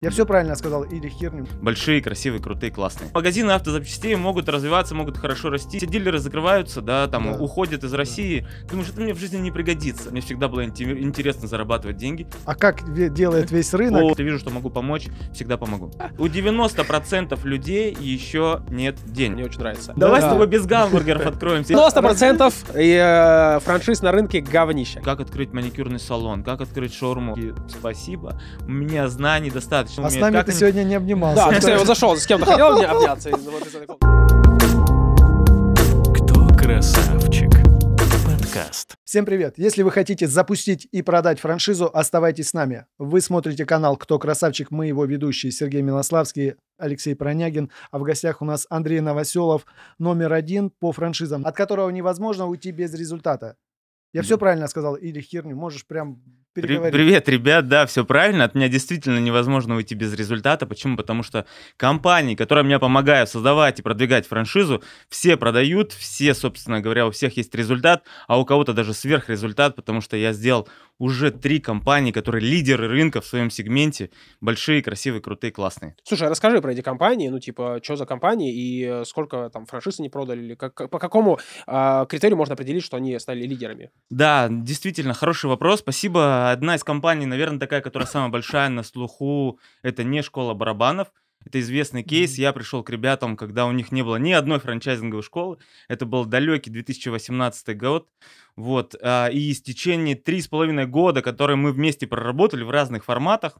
Я все правильно сказал или херню? Большие, красивые, крутые, классные. Магазины автозапчастей могут развиваться, могут хорошо расти. Все дилеры закрываются, да, там Да. уходят из России. Думаешь, это мне в жизни не пригодится. Мне всегда было инте- интересно зарабатывать деньги. А как делает весь рынок? О, я вижу, что могу помочь, всегда помогу. У 90% людей еще нет денег. Мне очень нравится. Давай Да. с тобой без гамбургеров откроем. 90% и, э, франшиз на рынке говнище. Как открыть маникюрный салон, как открыть шаурму. И спасибо, у меня знаний достаточно. А с нами как ты они- сегодня не обнимался. Да, кстати, то- вот зашел, с кем-то хотел мне обняться. и вот из этой комнаты. Кто красавчик? Подкаст. Всем привет! Если вы хотите запустить и продать франшизу, оставайтесь с нами. Вы смотрите канал «Кто красавчик?». Мы его ведущие Сергей Милославский, Алексей Пронягин. А в гостях у нас Андрей Новоселов, номер один по франшизам, от которого невозможно уйти без результата. Я все правильно сказал или херню? Можешь прям переговорить. Привет, ребят, да, все правильно. От меня действительно невозможно уйти без результата. Почему? Потому что компании, которые мне помогают создавать и продвигать франшизу, все продают, все, собственно говоря, у всех есть результат, а у кого-то даже сверхрезультат, потому что я сделал уже три компании, которые лидеры рынка в своем сегменте, большие, красивые, крутые, классные. Слушай, а расскажи про эти компании, ну, типа, что за компании и э, сколько там франшиз они продали, или как, по какому а, критерию можно определить, что они стали лидерами? Да, действительно, хороший вопрос. Спасибо. Одна из компаний, наверное, такая, которая самая большая на слуху, это не школа барабанов. Это известный кейс. Я пришел к ребятам, когда у них не было ни одной франчайзинговой школы. Это был далекий 2018 год. Вот. а, И в течение три с половиной года, которые мы вместе проработали в разных форматах,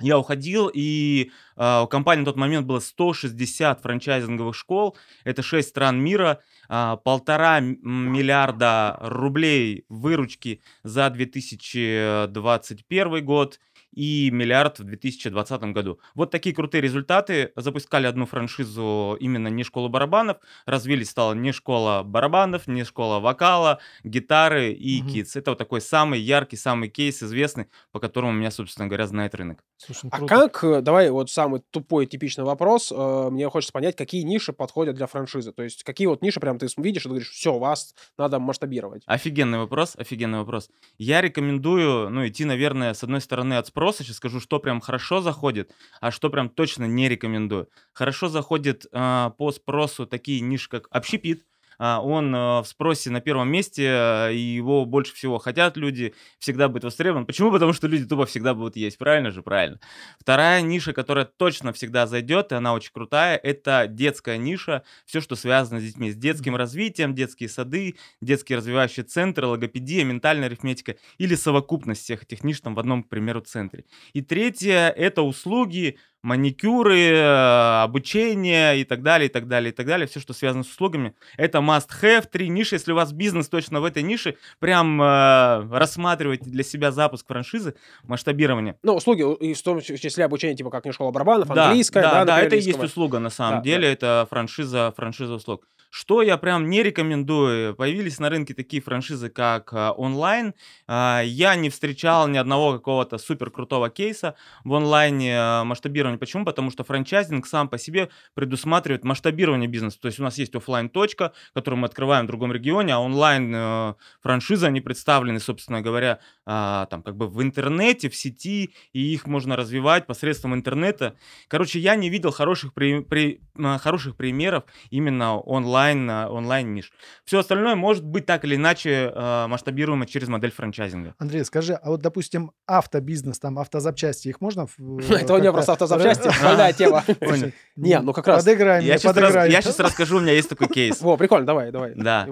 я уходил, и а, у компании на тот момент было 160 франчайзинговых школ. Это 6 стран мира, а, полтора миллиарда рублей выручки за 2021 год и миллиард в 2020 году. Вот такие крутые результаты. Запускали одну франшизу именно не школу барабанов, развились стала не школа барабанов, не школа вокала, гитары и Мгм. кидс. Это вот такой самый яркий, самый кейс известный, по которому меня, собственно говоря, знает рынок. Слушай, ну А как, э, давай вот самый тупой типичный вопрос, э, мне хочется понять, какие ниши подходят для франшизы, то есть какие вот ниши прям ты видишь и говоришь, все, вас надо масштабировать. Офигенный вопрос, офигенный вопрос. Я рекомендую, ну, идти, наверное, с одной стороны от спроса. Сейчас скажу, что прям хорошо заходит, а что прям точно не рекомендую. Хорошо заходит а, по спросу такие ниши, как общепит. А, он а, в спросе на первом месте, а, и его больше всего хотят люди, всегда будет востребован. Почему? Потому что люди тупо всегда будут есть, правильно же? Правильно. Вторая ниша, которая точно всегда зайдет, и она очень крутая, это детская ниша. Все, что связано с детьми, с детским развитием, детские сады, детские развивающие центры, логопедия, ментальная арифметика или совокупность всех этих ниш там в одном, к примеру, центре. И третье — это услуги, маникюры, э, обучение и так далее, и так далее, и так далее. Все, что связано с услугами. Это must-have, три ниши. Если у вас бизнес точно в этой нише, прям э, рассматривайте для себя запуск франшизы, масштабирование. Ну, услуги, и в том числе обучение, типа как не школа барабанов, Да, английская, да, да, да, например, это и есть услуга на самом Да, деле, это франшиза, франшиза услуг. Что я прям не рекомендую, появились на рынке такие франшизы, как а, онлайн. А, Я не встречал ни одного какого-то супер крутого кейса в онлайне а, масштабирования. Почему? Потому что франчайзинг сам по себе предусматривает масштабирование бизнеса. То есть у нас есть оффлайн точка которую мы открываем в другом регионе, а онлайн э, франшизы, они представлены, собственно говоря, а, там как бы в интернете, в сети, и их можно развивать посредством интернета. Короче, я не видел хороших, при- при- хороших примеров именно онлайн, а, онлайн ниш. Все остальное может быть так или иначе а, масштабируемо через модель франчайзинга. Андрей, скажи, а вот, допустим, автобизнес, там, автозапчасти, их можно... в- Это у меня просто автозапчасти, больная тема. Не, ну как раз. Подыграй Я сейчас, расскажу, у меня есть такой кейс. Во, прикольно, давай, давай. Да.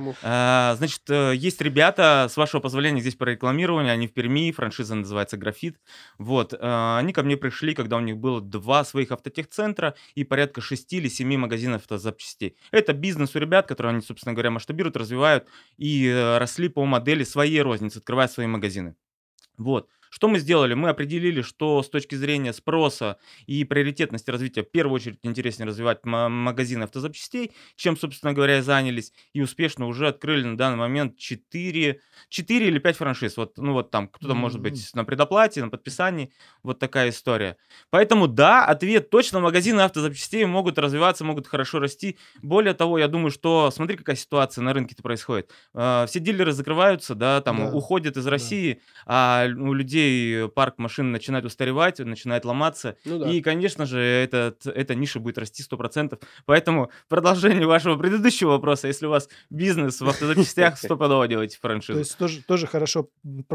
Значит, э, есть ребята, с вашего позволения, здесь по рекламированию, они в Перми, франшиза называется «Графит». Вот, э, они ко мне пришли, когда у них было два своих автотехцентра и порядка шести или семи магазинов автозапчастей. Это бизнес у ребят, которые они, собственно говоря, масштабируют, развивают и э, росли по модели своей розницы, открывая свои магазины. Вот. Что мы сделали? Мы определили, что с точки зрения спроса и приоритетности развития в первую очередь интереснее развивать ма- магазины автозапчастей, чем, собственно говоря, и занялись, и успешно уже открыли на данный момент 4, 4 или 5 франшиз. Вот, ну вот там кто-то может Мгм. быть на предоплате, на подписании, вот такая история. Поэтому да, ответ точно, магазины автозапчастей могут развиваться, могут хорошо расти. Более того, я думаю, что смотри, какая ситуация на рынке происходит. Э, Все дилеры закрываются, да, там Да, уходят из России, а у людей людей, парк машин начинает устаревать, начинает ломаться. Ну да. И, конечно же, этот, эта ниша будет расти 100%. Поэтому продолжение вашего предыдущего вопроса, если у вас бизнес в автозапчастях, стопудово делайте То франшизу. есть тоже, тоже хорошо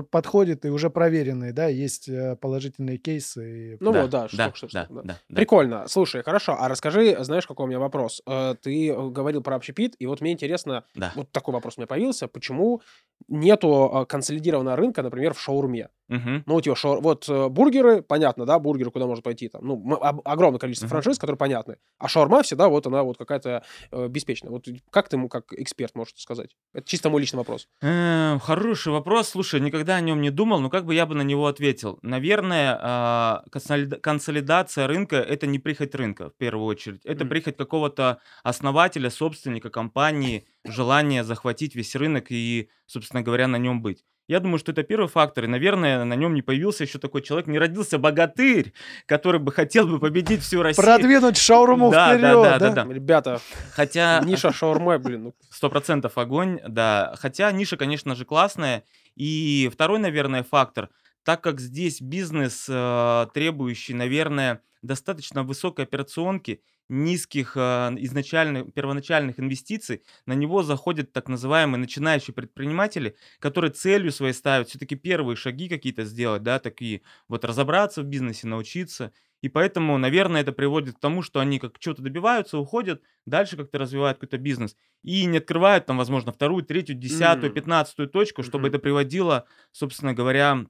подходит и уже проверенные, да, есть э, положительные кейсы. и- Ну Да, вот, да, да, что, да, да. да. Прикольно. Слушай, хорошо. А расскажи, знаешь, какой у меня вопрос? Э, Ты э, говорил про общепит, и вот мне интересно, Да. вот такой вопрос у меня появился, почему нету консолидированного рынка, например, в шаурме? Мгм. Ну, типа, шаур- вот э, бургеры, понятно, да, бургеры, куда можно пойти, там, ну, об- огромное количество Мгм. франшиз, которые понятны. А шаурма всегда вот она вот какая-то э, беспечная. Вот как ты ему, как эксперт, можешь сказать? Это чисто мой личный вопрос. Эм, Хороший вопрос. Слушай, никогда о нем не думал, но как бы я бы на него ответил. Наверное, а, консолида- консолидация рынка это не прихоть рынка в первую очередь. Это Мгм. прихоть какого-то основателя, собственника компании, желание захватить весь рынок и, собственно говоря, на нем быть. Я думаю, что это первый фактор. И, наверное, на нем не появился еще такой человек, не родился богатырь, который бы хотел бы победить всю Россию. Продвинуть шаурму Да, вперед, да, да? да, да. Ребята, Хотя ниша шаурмы, блин, ну, Сто процентов огонь, да. Хотя ниша, конечно же, классная. И второй, наверное, фактор, так как здесь бизнес, э, требующий, наверное, достаточно высокой операционки, низких э, изначальных, первоначальных инвестиций, на него заходят так называемые начинающие предприниматели, которые целью своей ставят все-таки первые шаги какие-то сделать, да, такие вот разобраться в бизнесе, научиться. И поэтому, наверное, это приводит к тому, что они как чего-то добиваются, уходят, дальше как-то развивают какой-то бизнес. И не открывают там, возможно, вторую, третью, десятую, пятнадцатую точку, чтобы Мгм. это приводило, собственно говоря,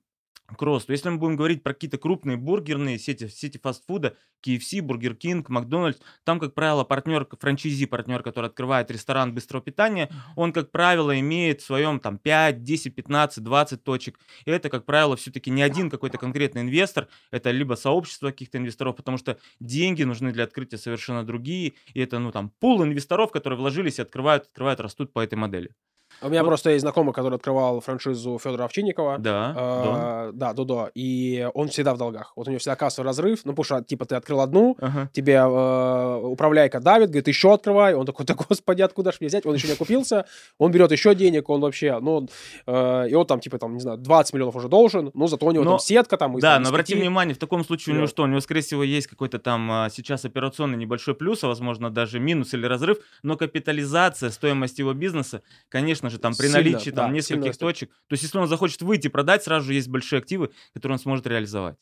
к росту. Если мы будем говорить про какие-то крупные бургерные сети, сети фастфуда, KFC, Burger King, Макдональдс, там, как правило, партнер, франчайзи партнер, который открывает ресторан быстрого питания, он, как правило, имеет в своем там 5, 10, 15, 20 точек. И это, как правило, все-таки не один какой-то конкретный инвестор, это либо сообщество каких-то инвесторов, потому что деньги нужны для открытия совершенно другие, и это, ну, там, пул инвесторов, которые вложились и открывают, открывают, растут по этой модели. У меня Вот. просто есть знакомый, который открывал франшизу Федора Овчинникова. Да, да. А, Да, Дудо. И он всегда в долгах. Вот у него всегда кассовый разрыв. Ну, потому что, типа, ты открыл одну, Ага. тебе э, управляйка давит, говорит, еще открывай. Он такой, да господи, откуда ж мне взять? Он еще не окупился, он берет еще денег, он вообще, ну, э, и он там, типа, там, не знаю, 20 миллионов уже должен, но зато у него Но- там сетка там. Да, там, но обрати внимание, в таком случае у него что? У него, скорее всего, есть какой-то там а, сейчас операционный небольшой плюс, а возможно даже минус или разрыв, но капитализация, стоимость его бизнеса, конечно же, там при Сильно, наличии да, там сильно нескольких точек, то есть если он захочет выйти продать, сразу же есть большие активы, которые он сможет реализовать.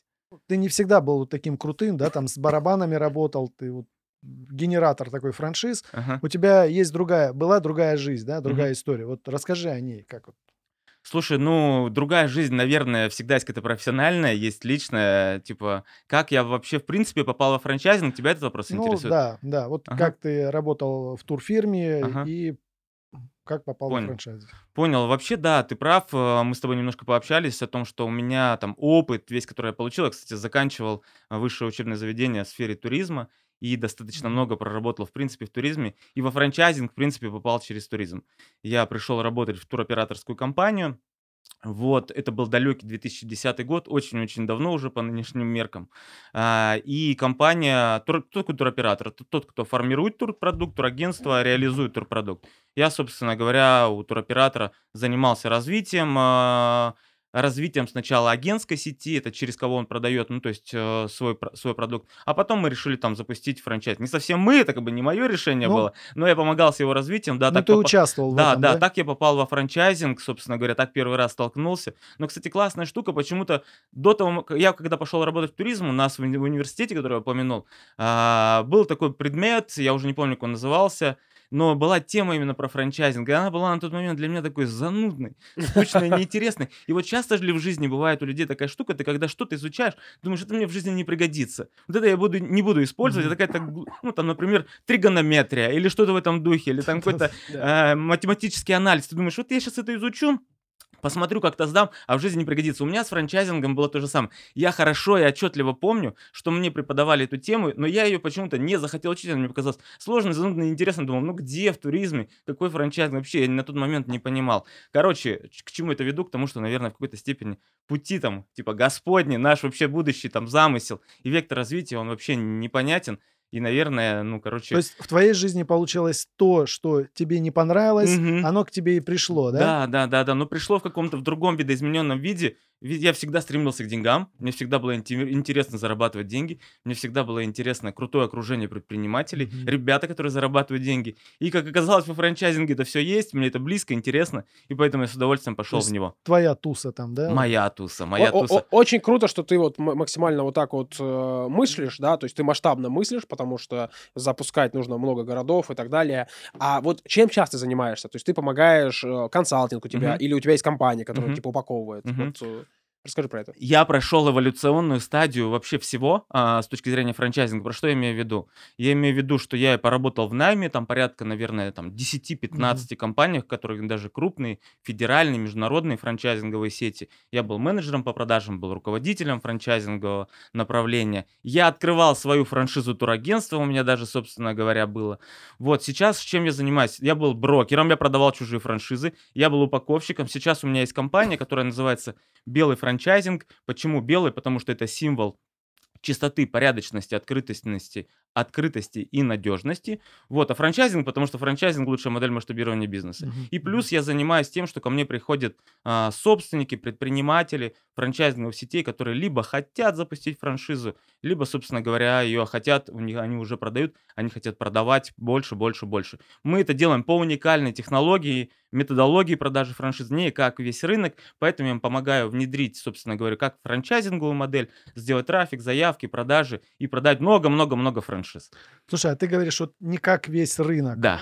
Ты не всегда был таким крутым, да, там с барабанами работал, ты вот генератор такой франшиз. Ага. У тебя есть другая, была другая жизнь, да, другая Мгм. история. Вот расскажи о ней, как вот. Слушай, ну, другая жизнь, наверное, всегда есть какая-то профессиональная, есть личная, типа, как я вообще, в принципе, попал во франчайзинг, тебя этот вопрос Ну, интересует? да, да. Вот Ага. как ты работал в турфирме Ага. и как попал Понял. в франшизу. Понял. Вообще, да, ты прав. э, Мы с тобой немножко пообщались о том, что у меня там опыт, весь, который я получил. Я, кстати, заканчивал э, высшее учебное заведение в сфере туризма и достаточно много проработал, в принципе, в туризме. И во франчайзинг, в принципе, попал через туризм. Я пришел работать в туроператорскую компанию. Вот, это был далекий 2010 год, очень-очень давно уже по нынешним меркам. А, И компания, тур- кто туроператор? Тот, кто формирует турпродукт, турагентство, реализует турпродукт. Я, собственно говоря, у туроператора занимался развитием, а, развитием сначала агентской сети, это через кого он продает, ну, то есть э, свой, свой продукт, а потом мы решили там запустить франчайз. Не совсем мы, это как бы не мое решение Ну, было, но я помогал с его развитием, да, ну, так ты попа- участвовал в да, этом, да, да? так я попал во франчайзинг, собственно говоря, так первый раз столкнулся. Но, кстати, классная штука, почему-то до того, я когда пошел работать в туризм, у нас в уни- в университете, который я упомянул, а, был такой предмет, я уже не помню, как он назывался, но была тема именно про франчайзинг, и она была на тот момент для меня такой занудной, скучной, неинтересной. И вот часто же ли в жизни бывает у людей такая штука, ты когда что-то изучаешь, думаешь, это мне в жизни не пригодится. Вот это я буду, не буду использовать, это какая-то, ну, там, например, тригонометрия или что-то в этом духе, или там какой-то э, математический анализ. Ты думаешь, вот я сейчас это изучу, посмотрю, как-то сдам, а в жизни не пригодится. У меня с франчайзингом было то же самое. Я хорошо и отчетливо помню, что мне преподавали эту тему, но я ее почему-то не захотел учить, она мне показалась сложной, занудной, неинтересной. Думал, ну где в туризме, какой франчайзинг? Вообще я на тот момент не понимал. Короче, к чему это веду? К тому, что, наверное, в какой-то степени пути там, типа, Господни, наш вообще будущий там замысел и вектор развития, он вообще непонятен. И, наверное, ну, короче... То есть в твоей жизни получилось то, что тебе не понравилось, Мгм. оно к тебе и пришло, да? Да, да, да, да. Но пришло в каком-то в другом видоизмененном виде. Ведь я всегда стремился к деньгам. Мне всегда было инте- интересно зарабатывать деньги. Мне всегда было интересно крутое окружение предпринимателей, Мгм. ребята, которые зарабатывают деньги. И как оказалось, во франчайзинге это все есть. Мне это близко, интересно. И поэтому я с удовольствием пошел в есть него. Твоя туса там, да? Моя туса, моя О- о- туса. о- Очень круто, что ты вот максимально вот так вот э, мыслишь, да, то есть ты масштабно мыслишь, потому что запускать нужно много городов и так далее. А вот чем часто занимаешься? То есть ты помогаешь, э, консалтинг у тебя, Мгм. или у тебя есть компания, которая Мгм. типа упаковывает? Мгм. Вот, э, расскажи про это. Я прошел эволюционную стадию вообще всего а, с точки зрения франчайзинга. Про что я имею в виду? Я имею в виду, что я поработал в найме, там порядка, наверное, там 10-15 компаниях, которые даже крупные, федеральные, международные франчайзинговые сети. Я был менеджером по продажам, был руководителем франчайзингового направления. Я открывал свою франшизу турагентства, у меня даже, собственно говоря, было. Вот сейчас чем я занимаюсь? Я был брокером, я продавал чужие франшизы, я был упаковщиком. Сейчас у меня есть компания, которая называется белый франчайзинг. Почему белый? Потому что это символ чистоты, порядочности, открытости, открытости и надежности. Вот, а франчайзинг, потому что франчайзинг лучшая модель масштабирования бизнеса. Мгм. И плюс я занимаюсь тем, что ко мне приходят а, собственники, предприниматели франчайзинговых сетей, которые либо хотят запустить франшизу, либо, собственно говоря, ее хотят, у них, они уже продают, они хотят продавать больше, больше, больше. Мы это делаем по уникальной технологии, методологии продажи франшиз, не как весь рынок, поэтому я им помогаю внедрить, собственно говоря, как франчайзинговую модель, сделать трафик, заявки, продажи и продать много-много-много франшиз. Слушай, а ты говоришь, вот не как весь рынок, Да.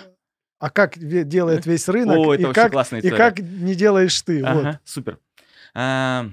а как делает весь рынок, О, и, это вообще как, классная и история. как не делаешь ты. Вот. Ага, супер. А,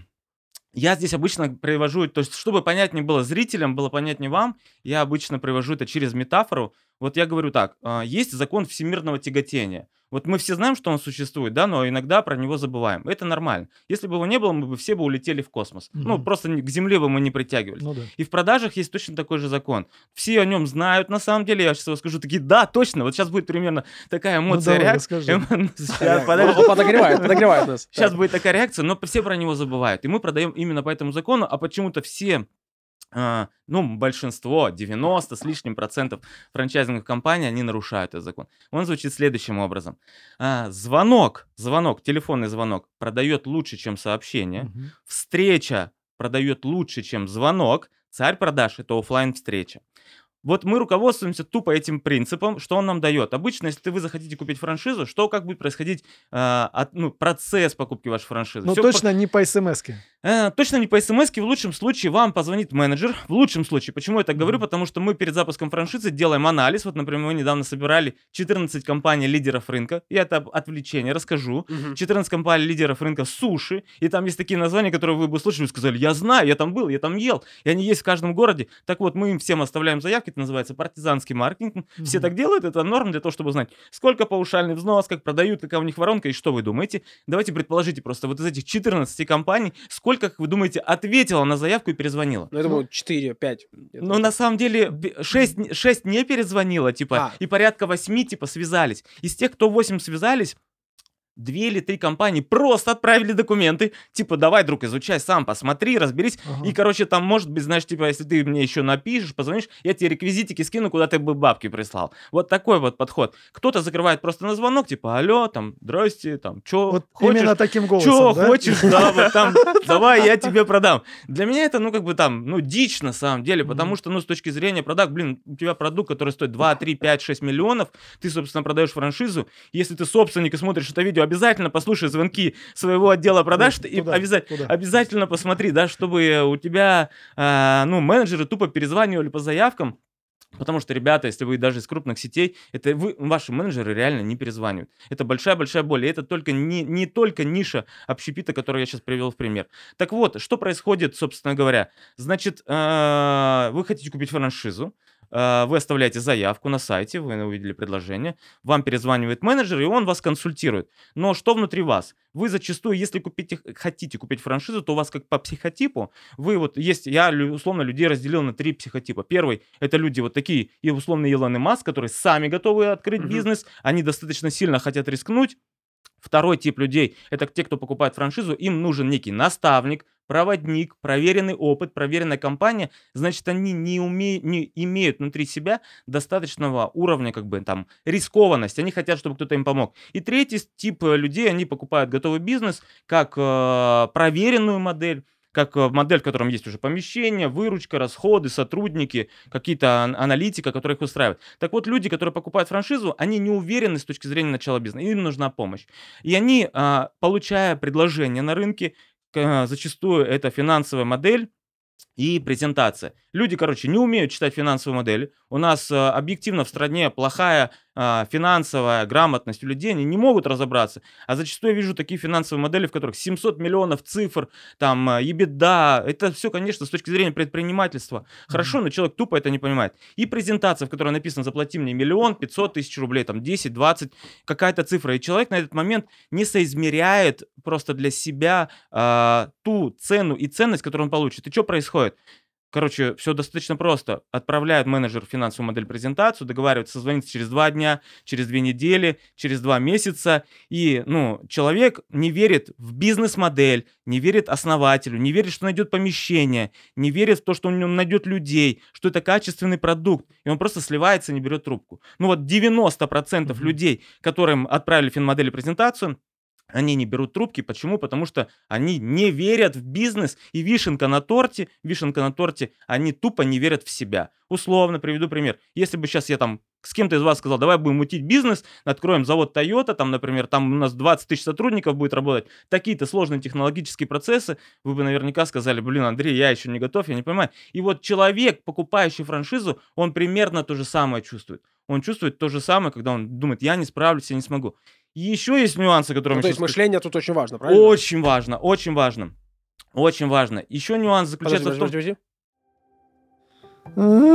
Я здесь обычно привожу, то есть, чтобы понятнее было зрителям, было понятнее вам, я обычно привожу это через метафору. Вот я говорю так, а, есть закон всемирного тяготения. Вот мы все знаем, что он существует, да, но иногда про него забываем. Это нормально. Если бы его не было, мы бы все бы улетели в космос. Ну, Мгм. просто к Земле бы мы не притягивались. Ну да. И в продажах есть точно такой же закон. Все о нем знают, на самом деле. Я сейчас его скажу, такие, да, точно. Вот сейчас будет примерно такая Ну эмоция, давай, реакция. расскажи. Сейчас, Он- подожди. он подогревает, подогревает нас. Сейчас будет такая реакция, но все про него забывают. И мы продаем именно по этому закону, а почему-то все, ну, большинство, 90 с лишним процентов франчайзинговых компаний, они нарушают этот закон. Он звучит следующим образом. А, звонок, звонок, телефонный звонок продает лучше, чем сообщение. Встреча продает лучше, чем звонок. Царь продаж – это оффлайн встреча. Вот мы руководствуемся тупо этим принципом, что он нам дает. Обычно, если вы захотите купить франшизу, что как будет происходить а, от- ну, процесс покупки вашей франшизы? Ну точно не по смс Э, точно не по смс в лучшем случае вам позвонит менеджер. В лучшем случае. Почему я так говорю? Мгм. Потому что мы перед запуском франшизы делаем анализ. Вот, например, мы недавно собирали 14 компаний лидеров рынка. И это отвлечение, расскажу. Мгм. 14 компаний лидеров рынка суши, и там есть такие названия, которые вы бы услышали и сказали, я знаю, я там был, я там ел, и они есть в каждом городе. Так вот, мы им всем оставляем заявки, это называется партизанский маркетинг. Все Мгм. так делают, это норм для того, чтобы узнать, сколько паушальный взнос, как продают, какая у них воронка, и что вы думаете. Давайте предположите просто, вот из этих 14 компаний, сколько, как вы думаете, ответила на заявку и перезвонила? Ну, я думаю, 4-5. Ну, на самом деле, 6, 6 не перезвонило, типа, А. и порядка 8, типа, связались. Из тех, кто 8 связались, две или три компании просто отправили документы, типа, давай, друг, изучай сам, посмотри, разберись. Ага. И, короче, там, может быть, знаешь, типа, если ты мне еще напишешь, позвонишь, я тебе реквизитики скину, куда ты бы бабки прислал. Вот такой вот подход. Кто-то закрывает просто на звонок, типа, алло, там, здрасте, там, чё, Вот хочешь? именно таким голосом, Чё да? хочешь, да, вот там, давай, я тебе продам. Для меня это, ну, как бы там, ну, дичь на самом деле, потому что, ну, с точки зрения продаж, блин, у тебя продукт, который стоит 2, 3, 5, 6 миллионов, ты, собственно, продаешь франшизу, если ты собственник и смотришь это видео, обязательно послушай звонки своего отдела продаж Ну, и туда, обязательно, туда. обязательно посмотри, да, чтобы у тебя, а, ну, менеджеры тупо перезванивали по заявкам, Потому что, ребята, если вы даже из крупных сетей, это вы, ваши менеджеры реально не перезванивают. Это большая-большая боль. И это только не, не только ниша общепита, которую я сейчас привел в пример. Так вот, что происходит, собственно говоря? Значит, э, вы хотите купить франшизу, э, вы оставляете заявку на сайте, вы увидели предложение, вам перезванивает менеджер, и он вас консультирует. Но что внутри вас? Вы зачастую, если купите, хотите купить франшизу, то у вас как по психотипу, вы вот есть, я условно людей разделил на три психотипа. Первый – это люди вот такие, и условно Илон и Маск, которые сами готовы открыть Мгм. бизнес, они достаточно сильно хотят рискнуть. Второй тип людей – это те, кто покупает франшизу, им нужен некий наставник, проводник, проверенный опыт, проверенная компания, значит, они не, умеют, не имеют внутри себя достаточного уровня, как бы, там, рискованности. Они хотят, чтобы кто-то им помог. И третий тип э, людей, они покупают готовый бизнес как э, проверенную модель, как э, модель, в котором есть уже помещение, выручка, расходы, сотрудники, какие-то аналитика, которая их устраивает. Так вот, люди, которые покупают франшизу, они не уверены с точки зрения начала бизнеса, им нужна помощь. И они, а, получая предложение на рынке, зачастую это финансовая модель, и презентация. Люди, короче, не умеют читать финансовые модели. У нас э, объективно в стране плохая э, финансовая грамотность у людей, они не могут разобраться. А зачастую я вижу такие финансовые модели, в которых 700 миллионов цифр, там, э, EBITDA. Это все, конечно, с точки зрения предпринимательства. Хорошо, но человек тупо это не понимает. И презентация, в которой написано «заплати мне миллион, 500 тысяч рублей, там, 10, 20, какая-то цифра. И человек на этот момент не соизмеряет просто для себя э, ту цену и ценность, которую он получит. И что происходит? Короче, все достаточно просто. Отправляет менеджер финансовую модель презентацию, договаривается созвониться через два дня, через две недели, через два месяца. И, ну, человек не верит в бизнес-модель, не верит основателю, не верит, что найдет помещение, не верит в то, что он найдет людей, что это качественный продукт. И он просто сливается, не берет трубку. Ну вот 90% mm-hmm. людей, которым отправили финмодели презентацию, они не берут трубки. Почему? Потому что они не верят в бизнес. И вишенка на торте, вишенка на торте, они тупо не верят в себя. Условно, приведу пример. Если бы сейчас я там с кем-то из вас сказал, давай будем мутить бизнес, откроем завод Toyota, там, например, там у нас 20 тысяч сотрудников будет работать, такие-то сложные технологические процессы, вы бы наверняка сказали, блин, Андрей, я еще не готов, я не понимаю. И вот человек, покупающий франшизу, он примерно то же самое чувствует. Он чувствует то же самое, когда он думает, я не справлюсь, я не смогу. Еще есть нюансы, которые... Ну, то есть мышление тут очень важно, правильно? Очень важно, очень важно. Очень важно. Еще нюанс заключается подожди, в том... Подожди, подожди.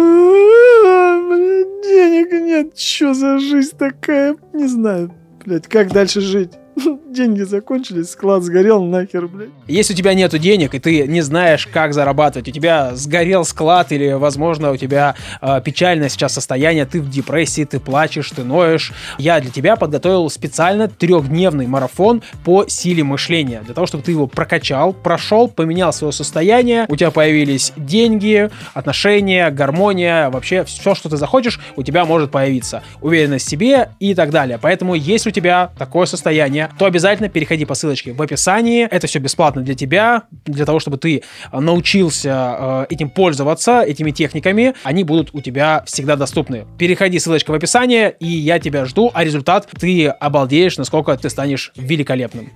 Денег нет, что за жизнь такая? Не знаю, блядь, как дальше жить? деньги закончились, склад сгорел, нахер, блядь. Если у тебя нету денег, и ты не знаешь, как зарабатывать, у тебя сгорел склад, или, возможно, у тебя э, печальное сейчас состояние, ты в депрессии, ты плачешь, ты ноешь, я для тебя подготовил специально трехдневный марафон по силе мышления, для того, чтобы ты его прокачал, прошел, поменял свое состояние, у тебя появились деньги, отношения, гармония, вообще все, что ты захочешь, у тебя может появиться. Уверенность в себе и так далее. Поэтому, если у тебя такое состояние, то обязательно переходи по ссылочке в описании. Это все бесплатно для тебя, для того, чтобы ты э, научился э, этим пользоваться, этими техниками. Они будут у тебя всегда доступны. Переходи, ссылочка в описании, и я тебя жду, а результат ты обалдеешь, насколько ты станешь великолепным.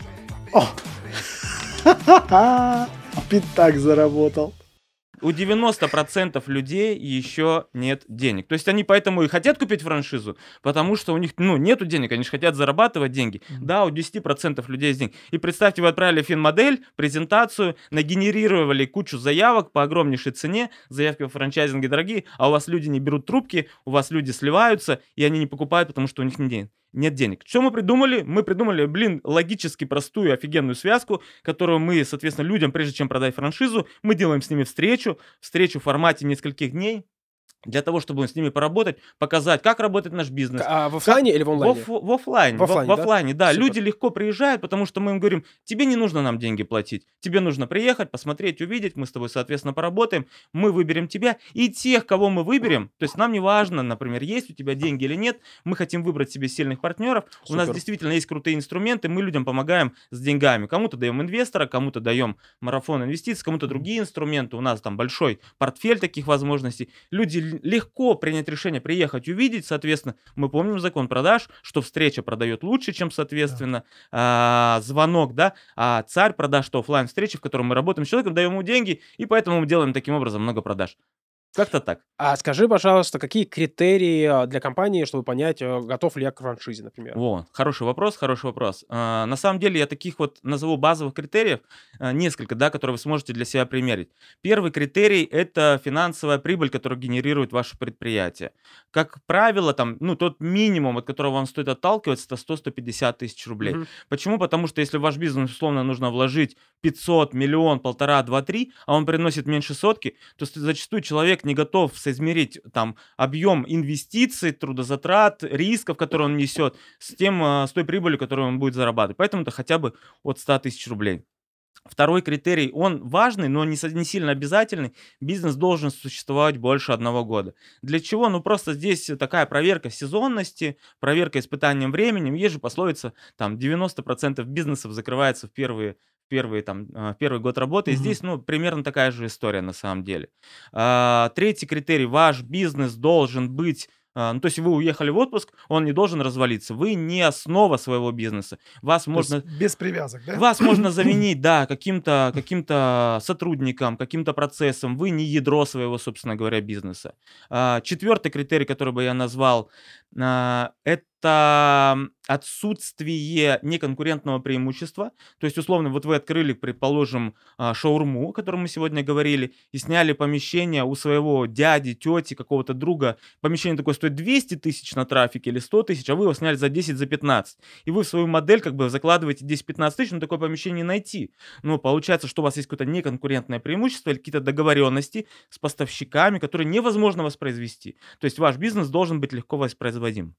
О! Пятак заработал у 90% людей еще нет денег. То есть они поэтому и хотят купить франшизу, потому что у них, ну, нету денег, они же хотят зарабатывать деньги. Да, у 10% людей есть деньги. И представьте, вы отправили финмодель, презентацию, нагенерировали кучу заявок по огромнейшей цене, заявки в франчайзинге дорогие, а у вас люди не берут трубки, у вас люди сливаются, и они не покупают, потому что у них нет денег нет денег. Что мы придумали? Мы придумали, блин, логически простую, офигенную связку, которую мы, соответственно, людям, прежде чем продать франшизу, мы делаем с ними встречу, встречу в формате нескольких дней, для того, чтобы с ними поработать, показать, как работает наш бизнес. А в офлайне как... или в онлайне? В, в, в офлайне. В офлайне, в, в офлайне да. да. Люди легко приезжают, потому что мы им говорим, тебе не нужно нам деньги платить. Тебе нужно приехать, посмотреть, увидеть, мы с тобой, соответственно, поработаем, мы выберем тебя и тех, кого мы выберем. То есть нам не важно, например, есть у тебя деньги или нет, мы хотим выбрать себе сильных партнеров. Супер. У нас действительно есть крутые инструменты, мы людям помогаем с деньгами. Кому-то даем инвестора, кому-то даем марафон инвестиций, кому-то другие инструменты. У нас там большой портфель таких возможностей. Люди легко принять решение приехать увидеть, соответственно, мы помним закон продаж, что встреча продает лучше, чем, соответственно, да. звонок, да, а царь продаж, что офлайн встречи, в котором мы работаем с человеком, даем ему деньги, и поэтому мы делаем таким образом много продаж. Как-то так. А скажи, пожалуйста, какие критерии а, для компании, чтобы понять, э, готов ли я к франшизе, например? Во, хороший вопрос, хороший вопрос. А, на самом деле я таких вот назову базовых критериев а, несколько, да, которые вы сможете для себя примерить. Первый критерий – это финансовая прибыль, которую генерирует ваше предприятие. Как правило, там, ну, тот минимум, от которого вам стоит отталкиваться, это 100-150 тысяч рублей. Угу. Почему? Потому что если в ваш бизнес, условно, нужно вложить 500, миллион, полтора, два, три, а он приносит меньше сотки, то зачастую человек не готов соизмерить там объем инвестиций, трудозатрат, рисков, которые он несет, с тем, а, с той прибылью, которую он будет зарабатывать. Поэтому это хотя бы от 100 тысяч рублей. Второй критерий, он важный, но не, не сильно обязательный. Бизнес должен существовать больше одного года. Для чего? Ну, просто здесь такая проверка сезонности, проверка испытанием временем. Есть же пословица, там, 90% бизнесов закрывается в первые первый, там, а, первый год работы. И здесь, ну, примерно такая же история на самом деле. А, третий критерий. Ваш бизнес должен быть а, ну, то есть вы уехали в отпуск, он не должен развалиться. Вы не основа своего бизнеса. Вас То можно... без привязок, да? Вас можно заменить, да, каким-то каким сотрудником, каким-то процессом. Вы не ядро своего, собственно говоря, бизнеса. Четвертый критерий, который бы я назвал, это отсутствие неконкурентного преимущества. То есть, условно, вот вы открыли, предположим, а, шаурму, о котором мы сегодня говорили, и сняли помещение у своего дяди, тети, какого-то друга. Помещение такое стоит 200 тысяч на трафике или 100 тысяч, а вы его сняли за 10, за 15. И вы в свою модель как бы закладываете 10-15 тысяч, но такое помещение найти. Но получается, что у вас есть какое-то неконкурентное преимущество или какие-то договоренности с поставщиками, которые невозможно воспроизвести. То есть ваш бизнес должен быть легко воспроизводим. Вадим.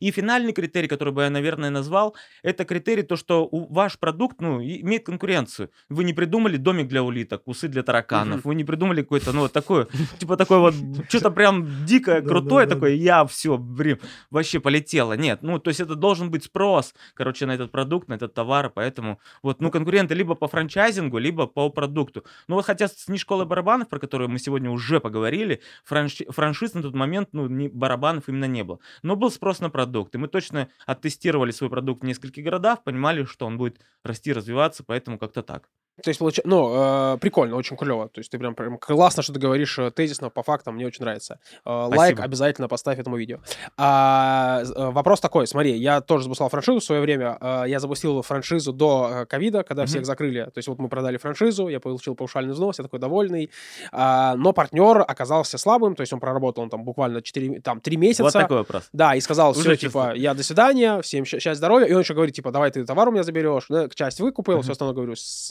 И финальный критерий, который бы я, наверное, назвал, это критерий то, что у, ваш продукт ну, имеет конкуренцию. Вы не придумали домик для улиток, усы для тараканов, вы не придумали какой-то, ну, вот такое, типа такое вот, что-то прям дикое, крутое такое, я все, блин, вообще полетело. Нет, ну, то есть это должен быть спрос, короче, на этот продукт, на этот товар, поэтому вот, ну, конкуренты либо по франчайзингу, либо по продукту. Ну, вот хотя с не школы барабанов, про которую мы сегодня уже поговорили, франш... франшиз на тот момент, ну, не, барабанов именно не было. Но был спрос на продукт. И мы точно оттестировали свой продукт в нескольких городах, понимали, что он будет расти, развиваться, поэтому как-то так. То есть, получается, ну, э, прикольно, очень клево. То есть ты прям, прям классно, что ты говоришь э, тезисно, по фактам, мне очень нравится. Э, лайк обязательно поставь этому видео. А, э, вопрос такой, смотри, я тоже запускал франшизу в свое время. Э, я запустил франшизу до э, ковида, когда mm-hmm. всех закрыли. То есть вот мы продали франшизу, я получил паушальный взнос, я такой довольный. А, но партнер оказался слабым, то есть он проработал он там буквально 4, там, 3 месяца. Вот такой вопрос. Да, и сказал, все, Уже типа, я до свидания, всем счастья, здоровья. И он еще говорит, типа, давай ты товар у меня заберешь. Ну, часть выкупил, mm-hmm. все остальное, говорю, с,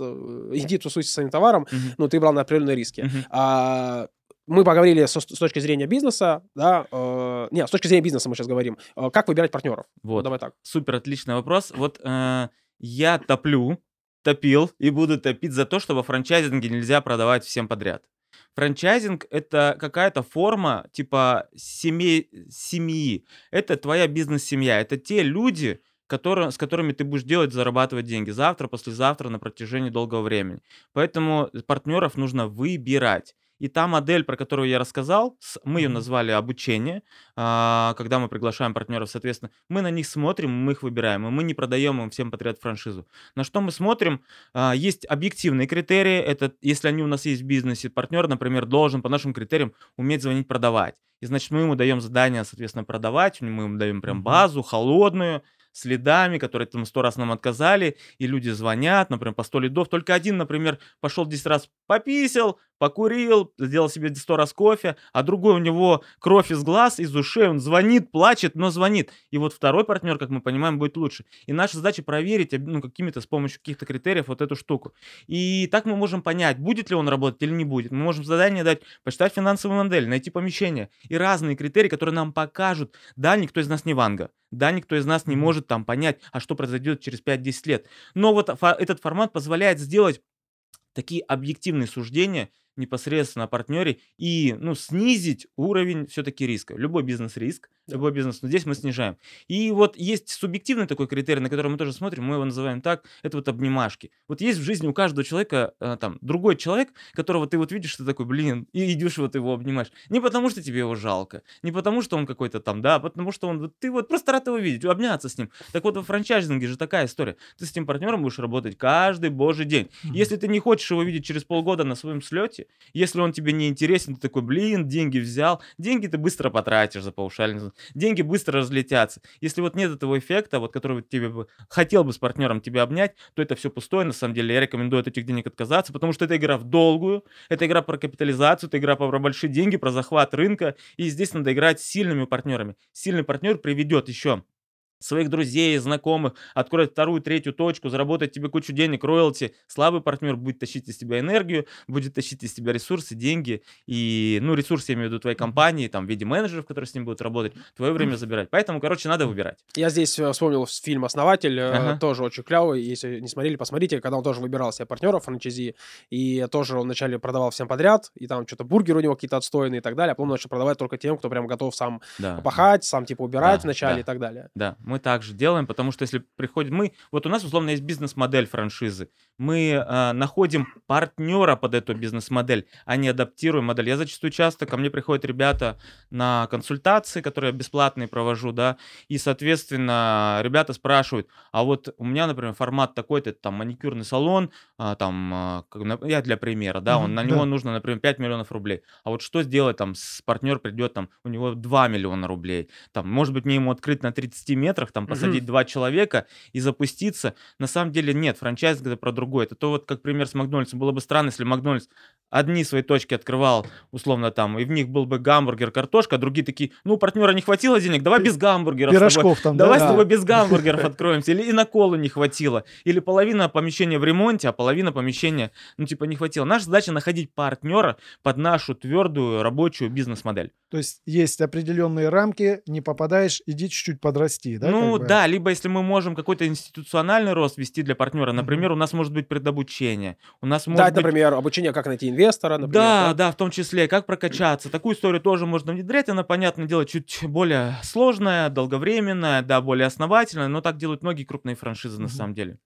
иди тусуйся с своим товаром, mm-hmm. ну, ты брал на определенные риски. Mm-hmm. А, мы поговорили со, с точки зрения бизнеса, да, э, нет, с точки зрения бизнеса мы сейчас говорим, э, как выбирать партнеров. Вот, давай так. Супер, отличный вопрос. Вот э, я топлю, топил и буду топить за то, что во франчайзинге нельзя продавать всем подряд. Франчайзинг — это какая-то форма типа семьи, семьи. Это твоя бизнес-семья. Это те люди, которые, с которыми ты будешь делать, зарабатывать деньги завтра, послезавтра, на протяжении долгого времени. Поэтому партнеров нужно выбирать. И та модель, про которую я рассказал, мы ее назвали обучение, а, когда мы приглашаем партнеров, соответственно, мы на них смотрим, мы их выбираем, и мы не продаем им всем подряд франшизу. На что мы смотрим? А, есть объективные критерии, это если они у нас есть в бизнесе, партнер, например, должен по нашим критериям уметь звонить, продавать. И значит, мы ему даем задание, соответственно, продавать, мы ему даем прям базу, холодную, следами, которые там сто раз нам отказали, и люди звонят, например, по сто лидов. Только один, например, пошел 10 раз пописал, покурил, сделал себе 100 раз кофе, а другой у него кровь из глаз, из ушей, он звонит, плачет, но звонит. И вот второй партнер, как мы понимаем, будет лучше. И наша задача проверить ну, какими-то с помощью каких-то критериев вот эту штуку. И так мы можем понять, будет ли он работать или не будет. Мы можем задание дать, почитать финансовую модель, найти помещение и разные критерии, которые нам покажут, да, никто из нас не Ванга, да, никто из нас не может там понять, а что произойдет через 5-10 лет. Но вот этот формат позволяет сделать такие объективные суждения непосредственно о партнере и ну, снизить уровень все-таки риска. Любой бизнес-риск, любой бизнес, но здесь мы снижаем. И вот есть субъективный такой критерий, на который мы тоже смотрим, мы его называем так, это вот обнимашки. Вот есть в жизни у каждого человека э, там другой человек, которого ты вот видишь, ты такой, блин, и идешь вот его обнимаешь. Не потому, что тебе его жалко, не потому, что он какой-то там, да, а потому что он, ты вот просто рад его видеть, обняться с ним. Так вот, во франчайзинге же такая история. Ты с этим партнером будешь работать каждый божий день. Если ты не хочешь его видеть через полгода на своем слете, если он тебе не интересен, ты такой, блин, деньги взял, деньги ты быстро потратишь за паушальный деньги быстро разлетятся. Если вот нет этого эффекта, вот который тебе бы хотел бы с партнером тебя обнять, то это все пустое, на самом деле. Я рекомендую от этих денег отказаться, потому что это игра в долгую, это игра про капитализацию, это игра про большие деньги, про захват рынка, и здесь надо играть с сильными партнерами. Сильный партнер приведет еще своих друзей, знакомых, откроет вторую, третью точку, заработать тебе кучу денег, роялти. Слабый партнер будет тащить из тебя энергию, будет тащить из тебя ресурсы, деньги. И, ну, ресурсы, я имею в виду твоей компании, там, в виде менеджеров, которые с ним будут работать, твое время забирать. Поэтому, короче, надо выбирать. Я здесь э, вспомнил фильм «Основатель», э, Ага. тоже очень клевый. Если не смотрели, посмотрите, когда он тоже выбирал себе партнеров франчайзи, и тоже он вначале продавал всем подряд, и там что-то бургеры у него какие-то отстойные и так далее, а потом начал продавать только тем, кто прям готов сам Да. пахать, сам типа убирать Да, вначале да. и так далее. Да, мы также делаем, потому что если приходит мы, вот у нас условно есть бизнес-модель франшизы, мы э, находим партнера под эту бизнес-модель, а не адаптируем модель. Я зачастую часто ко мне приходят ребята на консультации, которые я бесплатные провожу, да, и соответственно ребята спрашивают, а вот у меня, например, формат такой-то, там маникюрный салон, а, там, а, я для примера, да, он, на да. него нужно, например, 5 миллионов рублей, а вот что сделать там, с партнер придет там, у него 2 миллиона рублей, там, может быть, мне ему открыть на 30 метрах, там, посадить два человека и запуститься. На самом деле нет, франчайз это про другое. Это то вот, как пример с Макдональдсом. Было бы странно, если Макдональдс одни свои точки открывал, условно там, и в них был бы гамбургер, картошка, а другие такие, ну, у партнера не хватило денег, давай без гамбургеров. Пирожков там, Давай да? с Да. тобой без гамбургеров откроемся. Или и на колу не хватило. Или половина помещения в ремонте, а половина помещения, ну, типа, не хватило. Наша задача находить партнера под нашу твердую рабочую бизнес-модель. То есть есть определенные рамки, не попадаешь, иди чуть-чуть подрасти, да? ну как бы? да, либо если мы можем какой-то институциональный рост вести для партнера, например, у нас может быть предобучение, у нас может Дать, быть... например, обучение, как найти инвестора, например. Да, да, в том числе, как прокачаться. Такую историю тоже можно внедрять. Она, понятное дело, чуть более сложная, долговременная, да, более основательная, но так делают многие крупные франшизы на самом деле.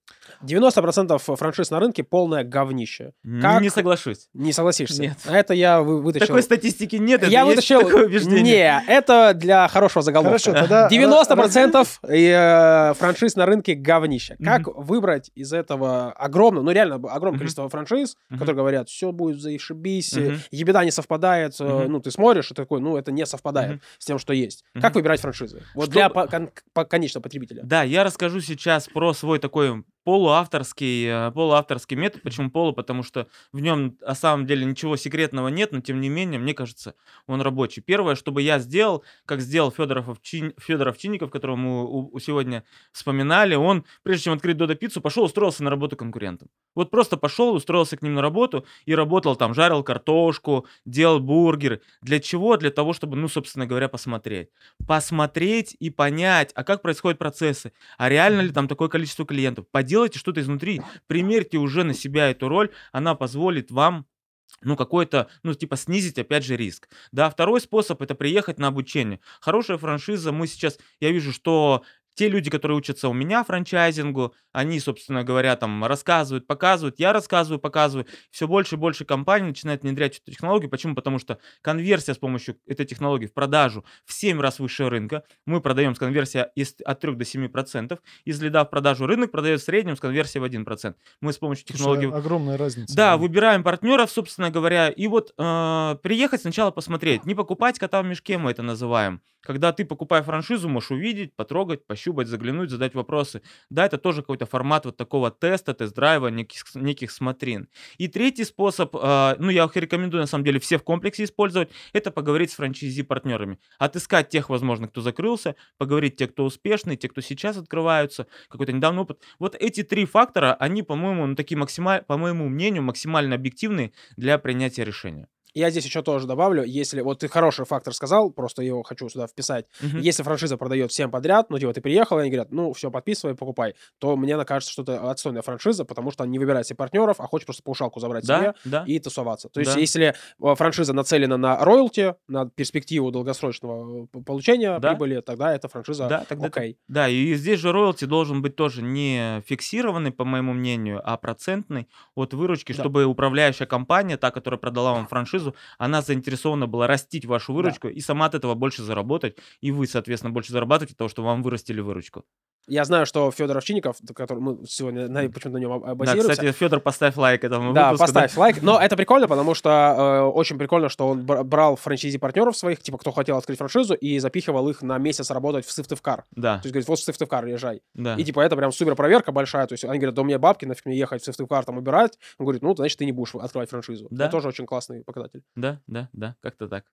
90% франшиз на рынке полное говнище. Как- Не соглашусь. Не согласишься? Нет. А Это я вы- вытащил. Такой статистики нет, это я вытащил... такое убеждение. Не, это для хорошего заголовка. Хорошо, тогда... 90% э, франшиз на рынке говнище. Как выбрать из этого огромного, ну реально огромное Мгм. количество франшиз, Мгм. которые говорят, все будет заишибись, э, Мгм. ебеда не совпадает, э, Мгм. ну ты смотришь и такой, ну это не совпадает Мгм. с тем, что есть. Мгм. Как выбирать франшизы? Вот Что- для по- кон- по- конечного потребителя. Да, я расскажу сейчас про свой такой полуавторский, э, полуавторский метод. Почему полу? Потому что в нем на самом деле ничего секретного нет, но тем не менее, мне кажется, он рабочий. Первое, чтобы я сделал, как сделал Федоров, Овчин- Федоров Чинников, которого мы у- сегодня вспоминали, он, прежде чем открыть Додо Пиццу, пошел устроился на работу конкурентам. Вот просто пошел, устроился к ним на работу и работал там, жарил картошку, делал бургеры. Для чего? Для того, чтобы, ну, собственно говоря, посмотреть. Посмотреть и понять, а как происходят процессы, а реально ли там такое количество клиентов. Поделайте что-то изнутри, примерьте уже на себя эту роль, она позволит вам ну, какой-то, ну, типа, снизить, опять же, риск. Да, второй способ – это приехать на обучение. Хорошая франшиза, мы сейчас, я вижу, что те люди, которые учатся у меня франчайзингу, они, собственно говоря, там рассказывают, показывают, я рассказываю, показываю. Все больше и больше компаний начинают внедрять эту технологию. Почему? Потому что конверсия с помощью этой технологии в продажу в 7 раз выше рынка. Мы продаем с конверсией из- от 3 до 7%. Из лида в продажу рынок продает в среднем с конверсией в 1%. Мы с помощью технологии огромная разница. да, выбираем партнеров, собственно говоря, и вот э, приехать сначала посмотреть, не покупать кота в мешке, мы это называем. Когда ты, покупая франшизу, можешь увидеть, потрогать, пощупать, заглянуть, задать вопросы. Да, это тоже какой-то формат вот такого теста, тест-драйва, неких, неких смотрин. И третий способ, э, ну, я их рекомендую, на самом деле, все в комплексе использовать, это поговорить с франчайзи-партнерами. Отыскать тех, возможно, кто закрылся, поговорить те, кто успешный, те, кто сейчас открываются, какой-то недавний опыт. Вот эти три фактора, они, по-моему, ну, такие максимально, по моему мнению, максимально объективные для принятия решения. Я здесь еще тоже добавлю, если вот ты хороший фактор сказал, просто его хочу сюда вписать. Мгм. Если франшиза продает всем подряд, ну, типа, ты приехал, и они говорят, ну, все, подписывай, покупай, то мне кажется, что это отстойная франшиза, потому что он не выбирает себе партнеров, а хочет просто паушалку забрать себе Да, да. и тусоваться. То есть, Да. если э, франшиза нацелена на роялти, на перспективу долгосрочного э, получения Да. прибыли, тогда эта франшиза Да, тогда это- окей. Да, и здесь же роялти должен быть тоже не фиксированный, по моему мнению, а процентный от выручки, Да. чтобы управляющая компания, та, которая продала вам франшизу, она заинтересована была растить вашу выручку и сама от этого больше заработать, и вы, соответственно, больше зарабатываете от того, что вам вырастили выручку. Я знаю, что Федор Овчинников, который мы сегодня почему-то на нем Да, базируемся, кстати, Федор, поставь лайк этому Да, выпуску. поставь лайк. Но это прикольно, потому что э, очень прикольно, что он бр- брал франчайзи партнеров своих, типа, кто хотел открыть франшизу, и запихивал их на месяц работать в Сыктывкар. Да, То есть, говорит, вот в Сыктывкар езжай. да. И, типа, это прям супер проверка большая. То есть, они говорят, да у меня бабки, нафиг мне ехать в Сыктывкар там убирать. Он говорит, ну, значит, ты не будешь открывать франшизу. Да. Это тоже очень классный показатель. Да, да, да, как-то так.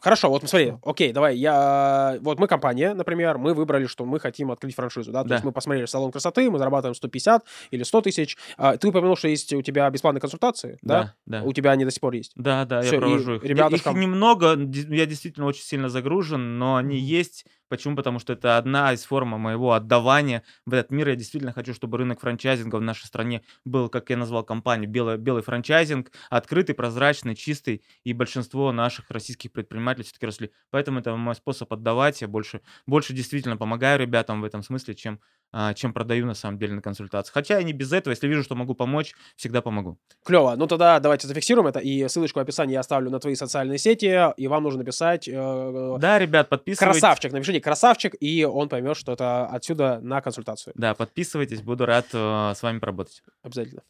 Хорошо, вот смотри, окей, давай, я... Вот мы компания, например, мы выбрали, что мы хотим открыть франшизу, да? То Да. есть мы посмотрели салон красоты, мы зарабатываем 150 или 100 тысяч. А, Ты упомянул, что есть у тебя бесплатные консультации, да? Да, да. У тебя они до сих пор есть. Да, да, Всё, и я провожу их. Ребята Их немного, я действительно очень сильно загружен, но они есть. Почему? Потому что это одна из форм моего отдавания в этот мир. Я действительно хочу, чтобы рынок франчайзинга в нашей стране был, как я назвал компанию, белый, белый франчайзинг, открытый, прозрачный, чистый. И большинство наших российских предпринимателей все-таки росли. Поэтому это мой способ отдавать. Я больше, больше действительно помогаю ребятам в этом смысле, чем, чем продаю на самом деле на консультации. Хотя и не без этого. Если вижу, что могу помочь, всегда помогу. Клево. Ну тогда давайте зафиксируем это, и ссылочку в описании я оставлю на твои социальные сети, и вам нужно написать э, Да, ребят, подписывайтесь. красавчик. Напишите красавчик, и он поймет, что это отсюда на консультацию. Да, подписывайтесь, буду рад э, с вами поработать. Обязательно.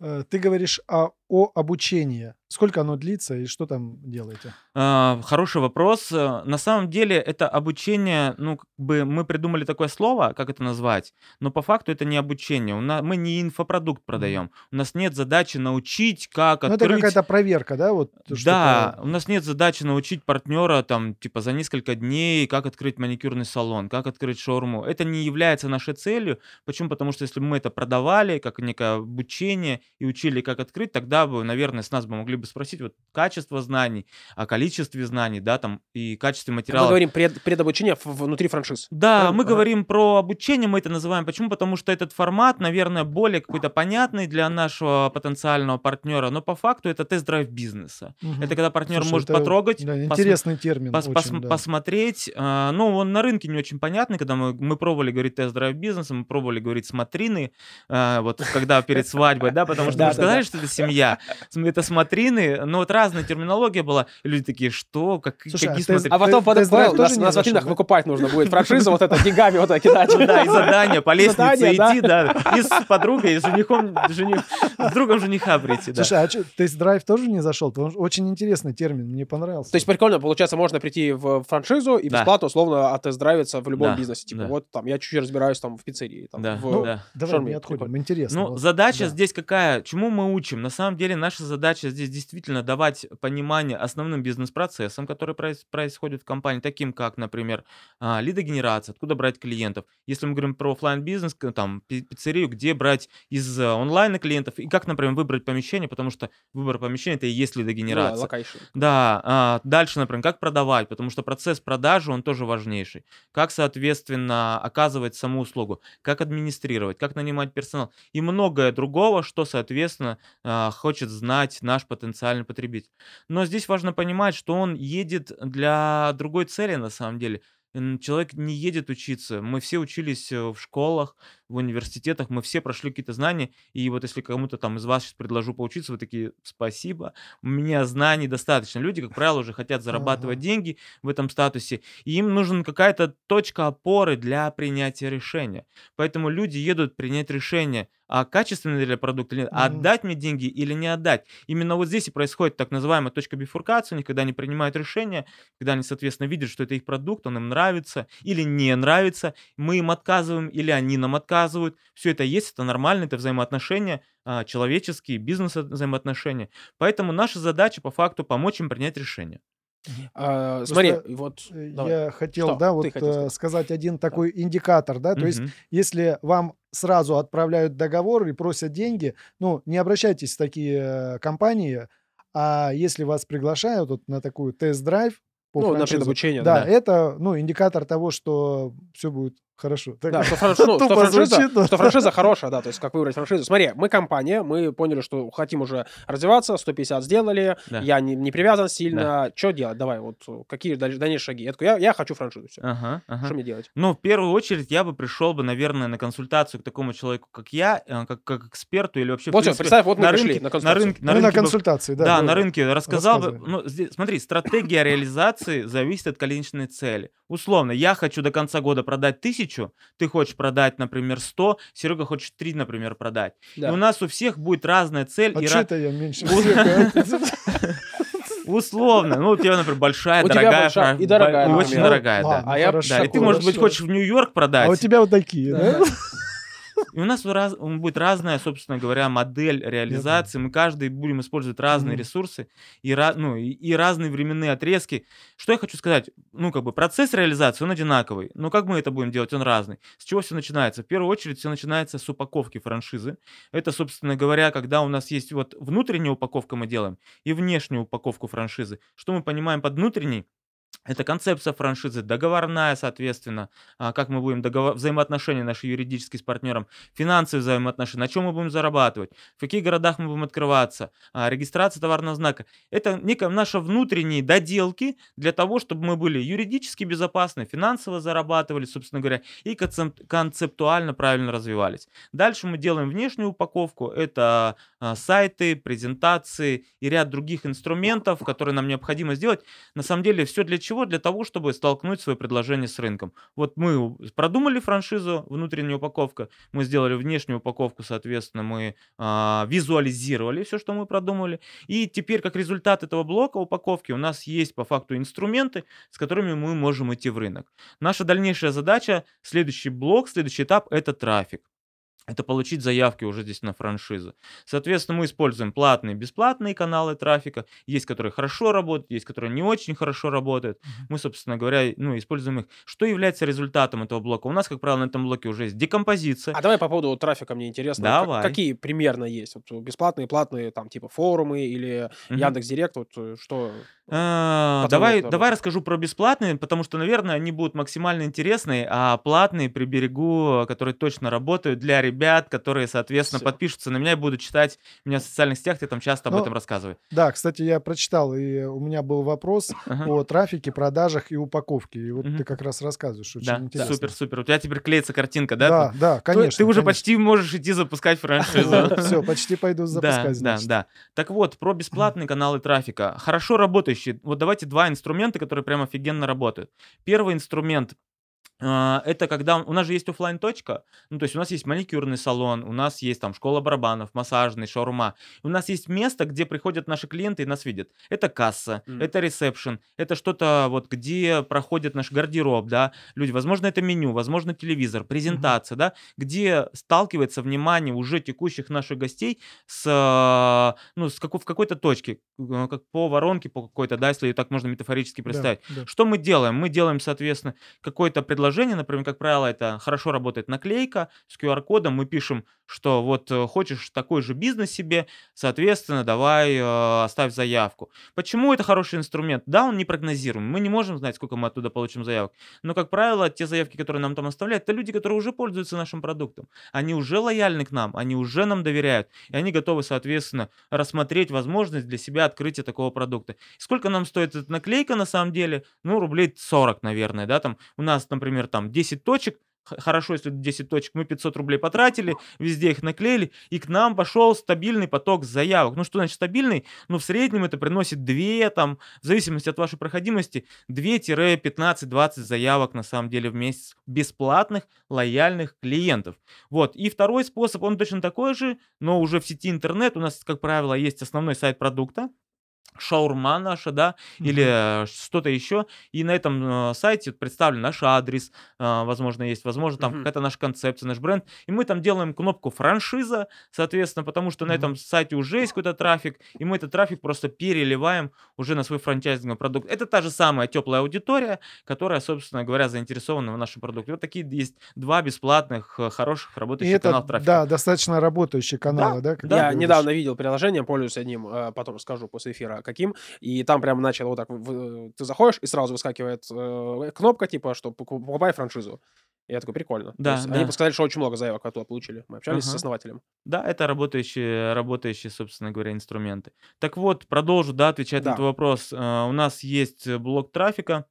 Э, Ты говоришь о, о обучении. Сколько оно длится и что там делаете? А, Хороший вопрос. Э, На самом деле это обучение, ну, как бы мы придумали такое слово, как это назвать, но по факту это не обучение. У нас, мы не инфопродукт продаем. У нас нет задачи научить, как Ну, это открыть... какая-то проверка, да? Вот Да, у нас нет задачи научить партнера там типа за несколько дней, как открыть маникюрный салон, как открыть шаурму. Это не является нашей целью. Почему? Потому что если бы мы это продавали как некое обучение и учили, как открыть, тогда бы, наверное, с нас бы могли бы спросить вот качество знаний, о количестве знаний, да, там и качестве Мы материала. говорим пред, предобучение внутри франшиз. Да, Правильно? мы Ага. говорим про обучение, мы это называем. Почему? Потому что этот формат, наверное, более какой-то понятный для нашего потенциального партнера, но по факту это тест-драйв бизнеса. Мгм. Это когда партнер Слушай, может это, потрогать, да, интересный термин. пос- очень, пос- да. посмотреть. а, ну, он на рынке не очень понятный, когда мы, мы пробовали говорить тест-драйв бизнеса, мы пробовали говорить смотрины, а, вот когда перед свадьбой, да, потому что мы сказали, что это семья, это смотрины, но вот разная терминология была, и люди такие, что, как, Слушай, а какие тест- смотрины? А потом под тест-драйв понял, тоже на, не на зашел, смотринах да? выкупать нужно будет франшизу, вот это деньгами вот это кидать. Ну да, и задание по лестнице идти, да, и с подругой, и с женихом, жених, с другом жениха прийти, да. Слушай, а тест-драйв тоже не зашел? Потому что очень интересный термин, мне понравился. То есть прикольно, получается, можно прийти в франшизу и бесплатно, условно, оттест-драйвиться в любом бизнесе. Типа, вот там, я чуть-чуть разбираюсь там в пиццерии. В- Ну, да. Давай не отходим, интересно. Ну, задача да. здесь какая? Чему мы учим? На самом деле наша задача здесь действительно давать понимание основным бизнес-процессам, которые проис- происходят в компании, таким как, например, а, лидогенерация, откуда брать клиентов. Если мы говорим про оффлайн бизнес там пи- пиццерию, где брать из э, онлайна клиентов и как, например, выбрать помещение, потому что выбор помещения это и есть да, лидогенерация. location. Да, а, дальше, например, как продавать, потому что процесс продажи, он тоже важнейший. Как, соответственно, оказывать саму услугу, как администрировать, как нанимать персонал и многое другого, что, соответственно, а, хочет знать наш потенциальный потребитель. Но здесь важно понимать, что он едет для другой цели на самом деле. Человек не едет учиться. Мы все учились э, в школах, в университетах, мы все прошли какие-то знания. И вот если кому-то там из вас сейчас предложу поучиться, вы такие, спасибо, у меня знаний достаточно. Люди, как правило, уже хотят зарабатывать Ага. деньги в этом статусе, и им нужна какая-то точка опоры для принятия решения. Поэтому люди едут принять решение, а качественный ли продукт или нет, Мгм. отдать мне деньги или не отдать. Именно вот здесь и происходит так называемая точка бифуркации, у них, когда они принимают решение, когда они, соответственно, видят, что это их продукт, он им нравится или не нравится, мы им отказываем или они нам отказывают. Все это есть, это нормально, это взаимоотношения, а, человеческие, бизнес-взаимоотношения. Поэтому наша задача по факту помочь им принять решение. А, Смотри, вот... Э, давай. Я хотел, Что да, вот хотел э, сказать? сказать один такой индикатор, да, то есть Мгм. если вам сразу отправляют договор и просят деньги, ну, не обращайтесь в такие э, компании, а если вас приглашают вот на такую тест-драйв по Ну, на франшизе, предобучение, да, да. это, ну, индикатор того, что все будет хорошо. Так- Да, что, фран- ну, что франшиза, звучит, но- что франшиза хорошая, да, то есть как выбрать франшизу. Смотри, мы компания, мы поняли, что хотим уже развиваться, 150 сделали, Да. я не, не привязан сильно. Что делать? Давай, вот э, какие даль- дальнейшие шаги? Я такой, я, я хочу франшизу, все. Ага, ага. Что мне делать? Ну, в первую очередь, я бы пришел бы, наверное, на консультацию к такому человеку, как я, э, как, как эксперту или вообще, Вот принципе, представь, вот мы на пришли рынке, на на консультацию. рынке, на Ну, на рынке бы- консультации, да. Да, давай. на рынке рассказал бы. Ну, здесь, смотри, стратегия реализации зависит от конечной цели. Условно, я хочу до конца года продать тысячу, ты хочешь продать, например, 100, Серега хочет 3, например, продать. Да. И у нас у всех будет разная цель. А и что ра- я меньше? Условно. Ну, у тебя, например, большая, У дорогая, большая и дорогая, очень дорогая, да. А я- Да, и ты, может быть, хочешь в Нью-Йорк продать. А у тебя вот такие, да? И у нас раз- будет разная, собственно говоря, модель реализации. Мы каждый будем использовать разные Мгм. ресурсы и, ну, и, и разные временные отрезки. Что я хочу сказать? Ну, как бы процесс реализации, он одинаковый. Но как мы это будем делать? Он разный. С чего все начинается? В первую очередь все начинается с упаковки франшизы. Это, собственно говоря, когда у нас есть вот внутренняя упаковка мы делаем и внешнюю упаковку франшизы. Что мы понимаем под внутренней? Это концепция франшизы, договорная, соответственно, а, как мы будем договор... взаимоотношения наши юридические с партнером, финансовые взаимоотношения, на чем мы будем зарабатывать, в каких городах мы будем открываться, а, регистрация товарного знака. Это некая наша внутренние доделки для того, чтобы мы были юридически безопасны, финансово зарабатывали, собственно говоря, и концеп- концептуально правильно развивались. Дальше мы делаем внешнюю упаковку, это а, сайты, презентации и ряд других инструментов, которые нам необходимо сделать. На самом деле все для чего? Для того, чтобы столкнуть свое предложение с рынком. Вот мы продумали франшизу, внутренняя упаковка, мы сделали внешнюю упаковку, соответственно, мы а, визуализировали все, что мы продумали. И теперь, как результат этого блока упаковки, у нас есть по факту инструменты, с которыми мы можем идти в рынок. Наша дальнейшая задача, следующий блок, следующий этап – это трафик. Это получить заявки уже здесь на франшизу. Соответственно, мы используем платные и бесплатные каналы трафика. Есть, которые хорошо работают, есть, которые не очень хорошо работают. Мы, собственно говоря, ну, используем их. Что является результатом этого блока? У нас, как правило, на этом блоке уже есть декомпозиция. А давай по поводу вот трафика мне интересно. как- Давай. какие примерно есть? Вот бесплатные, платные, там типа форумы или Мгм. Яндекс Директ, вот э, что? А, Давай, давай расскажу про бесплатные, потому что, наверное, они будут максимально интересные, а платные приберегу, которые точно работают для ребят, которые, соответственно, Всё. подпишутся на меня и будут читать меня в социальных сетях, я там часто об Ну, этом рассказываю. Да, кстати, я прочитал, и у меня был вопрос Ага. о трафике, продажах и упаковке. И вот Мгм. ты как раз рассказываешь. Очень Да, интересно. супер, супер. У тебя теперь клеится картинка, да? Да, да, Ты- конечно. Ты уже конечно. почти можешь идти запускать франшизу. Все, почти пойду запускать, да, да. Так вот, про бесплатные каналы трафика. Хорошо работающие. Вот давайте два инструмента, которые прям офигенно работают. Первый инструмент это когда у нас же есть оффлайн точка, ну то есть у нас есть маникюрный салон, у нас есть там школа барабанов, массажный, шаурма. У нас есть место, где приходят наши клиенты и нас видят. Это касса, Мгм. это ресепшн, это что-то вот где проходит наш гардероб, да, люди, возможно это меню, возможно телевизор, презентация, да, где сталкивается внимание уже текущих наших гостей с, а, ну, с какой, в какой-то точке, э, как по воронке, по какой-то, да, если так можно метафорически Да, представить. да. Что мы делаем? Мы делаем, соответственно, какое-то предложение, например, как правило, это хорошо работает наклейка с QR-кодом, мы пишем, что вот э, хочешь такой же бизнес себе, соответственно, давай э, оставь заявку. Почему это хороший инструмент? Да, он не прогнозируем, мы не можем знать, сколько мы оттуда получим заявок, но, как правило, те заявки, которые нам там оставляют, это люди, которые уже пользуются нашим продуктом, они уже лояльны к нам, они уже нам доверяют, и они готовы, соответственно, рассмотреть возможность для себя открытия такого продукта. Сколько нам стоит эта наклейка на самом деле? Ну, рублей 40, наверное, да, там у нас, например, там 10 точек, Хорошо, если 10 точек, мы 500 рублей потратили, везде их наклеили, и к нам пошел стабильный поток заявок. Ну, что значит стабильный? Ну, в среднем это приносит 2, там, в зависимости от вашей проходимости, 2-15-20 заявок на самом деле в месяц бесплатных, лояльных клиентов. Вот. И второй способ, он точно такой же, но уже в сети интернет. У нас, как правило, есть основной сайт продукта, шаурма наша, да, или э, что-то еще. И на этом э, сайте представлен наш адрес, э, возможно, есть, возможно, там Мгм. какая-то наша концепция, наш бренд. И мы там делаем кнопку франшиза, соответственно, потому что на Мгм. этом сайте уже есть какой-то трафик, и мы этот трафик просто переливаем уже на свой франчайзинговый продукт. Это та же самая теплая аудитория, которая, собственно говоря, заинтересована в нашем продукте. Вот такие есть два бесплатных, э, хороших, И работающих это, канала трафика. да, достаточно работающие каналы, да? ты Я говоришь? недавно видел приложение, пользуюсь одним, э, потом расскажу после эфира каким, и там прям начал вот так, ты заходишь, и сразу выскакивает э, кнопка, типа, что поку- покупай франшизу. И я такой, прикольно. Да, есть да. Они сказали, что очень много заявок оттуда получили. Мы общались с Ага. основателем. Да, это работающие, работающие, собственно говоря, инструменты. Так вот, продолжу, да, отвечать Да. на твой вопрос. Э, У нас есть э, блок трафика,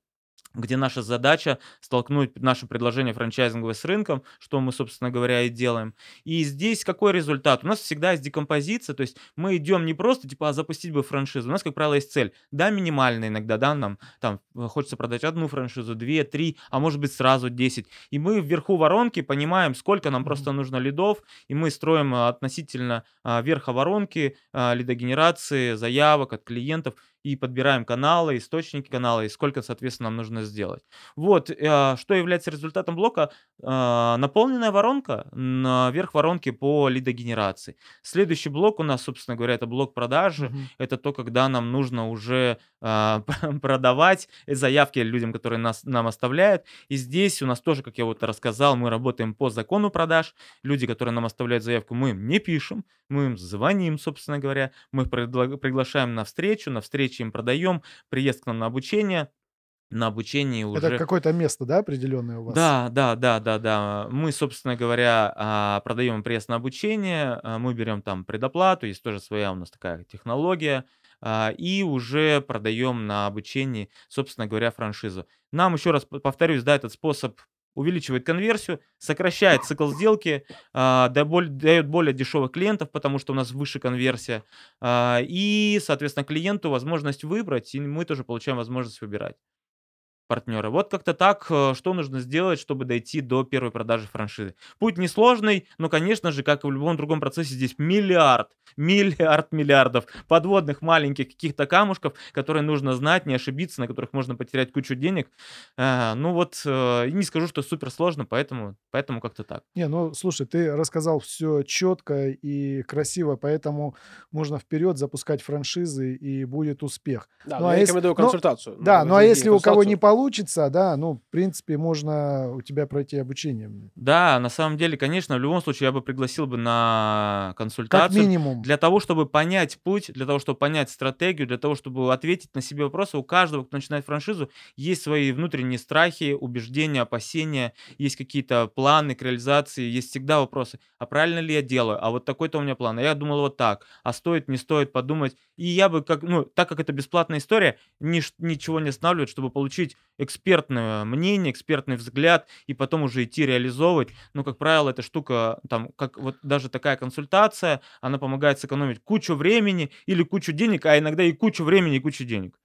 где наша задача столкнуть наше предложение франчайзинговое с рынком, что мы, собственно говоря, и делаем. И здесь какой результат? У нас всегда есть декомпозиция, то есть мы идем не просто, типа, а запустить бы франшизу. У нас, как правило, есть цель. Да, минимальная иногда, да, нам там хочется продать одну франшизу, две, три, а может быть сразу 10. И мы вверху воронки понимаем, сколько нам просто нужно лидов, и мы строим а, относительно а, верха воронки, а, лидогенерации, заявок от клиентов, и подбираем каналы, источники канала, и сколько, соответственно, нам нужно сделать. Вот, э, что является результатом блока? Э, наполненная воронка, наверх воронки по лидогенерации. Следующий блок у нас, собственно говоря, это блок продажи. Мгм. Это то, когда нам нужно уже а, продавать заявки людям, которые нас, нам оставляют. И здесь у нас тоже, как я вот рассказал, мы работаем по закону продаж. Люди, которые нам оставляют заявку, мы им не пишем, мы им звоним, собственно говоря, мы их приглашаем на встречу, на встрече им продаем, приезд к нам на обучение, на обучении уже... Это какое-то место, да, определенное у вас? Да, да, да, да, да. Мы, собственно говоря, а, продаем пресс на обучение, а, мы берем там предоплату, есть тоже своя у нас такая технология, а, и уже продаем на обучении, собственно говоря, франшизу. Нам, еще раз повторюсь, да, этот способ увеличивает конверсию, сокращает цикл сделки, а, дает более дешевых клиентов, потому что у нас выше конверсия, а, и, соответственно, клиенту возможность выбрать, и мы тоже получаем возможность выбирать партнера. Вот как-то так, э, что нужно сделать, чтобы дойти до первой продажи франшизы. Путь несложный, но, конечно же, как и в любом другом процессе, здесь миллиард, миллиард миллиардов подводных маленьких каких-то камушков, которые нужно знать, не ошибиться, на которых можно потерять кучу денег. Э, Ну вот, э, и не скажу, что супер сложно, поэтому, поэтому как-то так. Не, ну слушай, ты рассказал все четко и красиво, поэтому можно вперед запускать франшизы и будет успех. Да, Ну, а я если- рекомендую ну, консультацию. Да, ну а если у кого не консультацию. Получится, да, ну, в принципе, можно у тебя пройти обучение. Да, на самом деле, конечно, в любом случае я бы пригласил бы на Как консультацию. минимум. Для того, чтобы понять путь, для того, чтобы понять стратегию, для того, чтобы ответить на себе вопросы, у каждого, кто начинает франшизу, есть свои внутренние страхи, убеждения, опасения, есть какие-то планы к реализации, есть всегда вопросы, а правильно ли я делаю, а вот такой-то у меня план, а я думал вот так, а стоит, не стоит подумать. И я бы, как, ну, так как это бесплатная история, нич- ничего не останавливает, чтобы получить экспертное мнение, экспертный взгляд, и потом уже идти реализовывать. Ну, как правило, эта штука, там, как вот даже такая консультация, она помогает сэкономить кучу времени или кучу денег, а иногда и кучу времени, и кучу денег.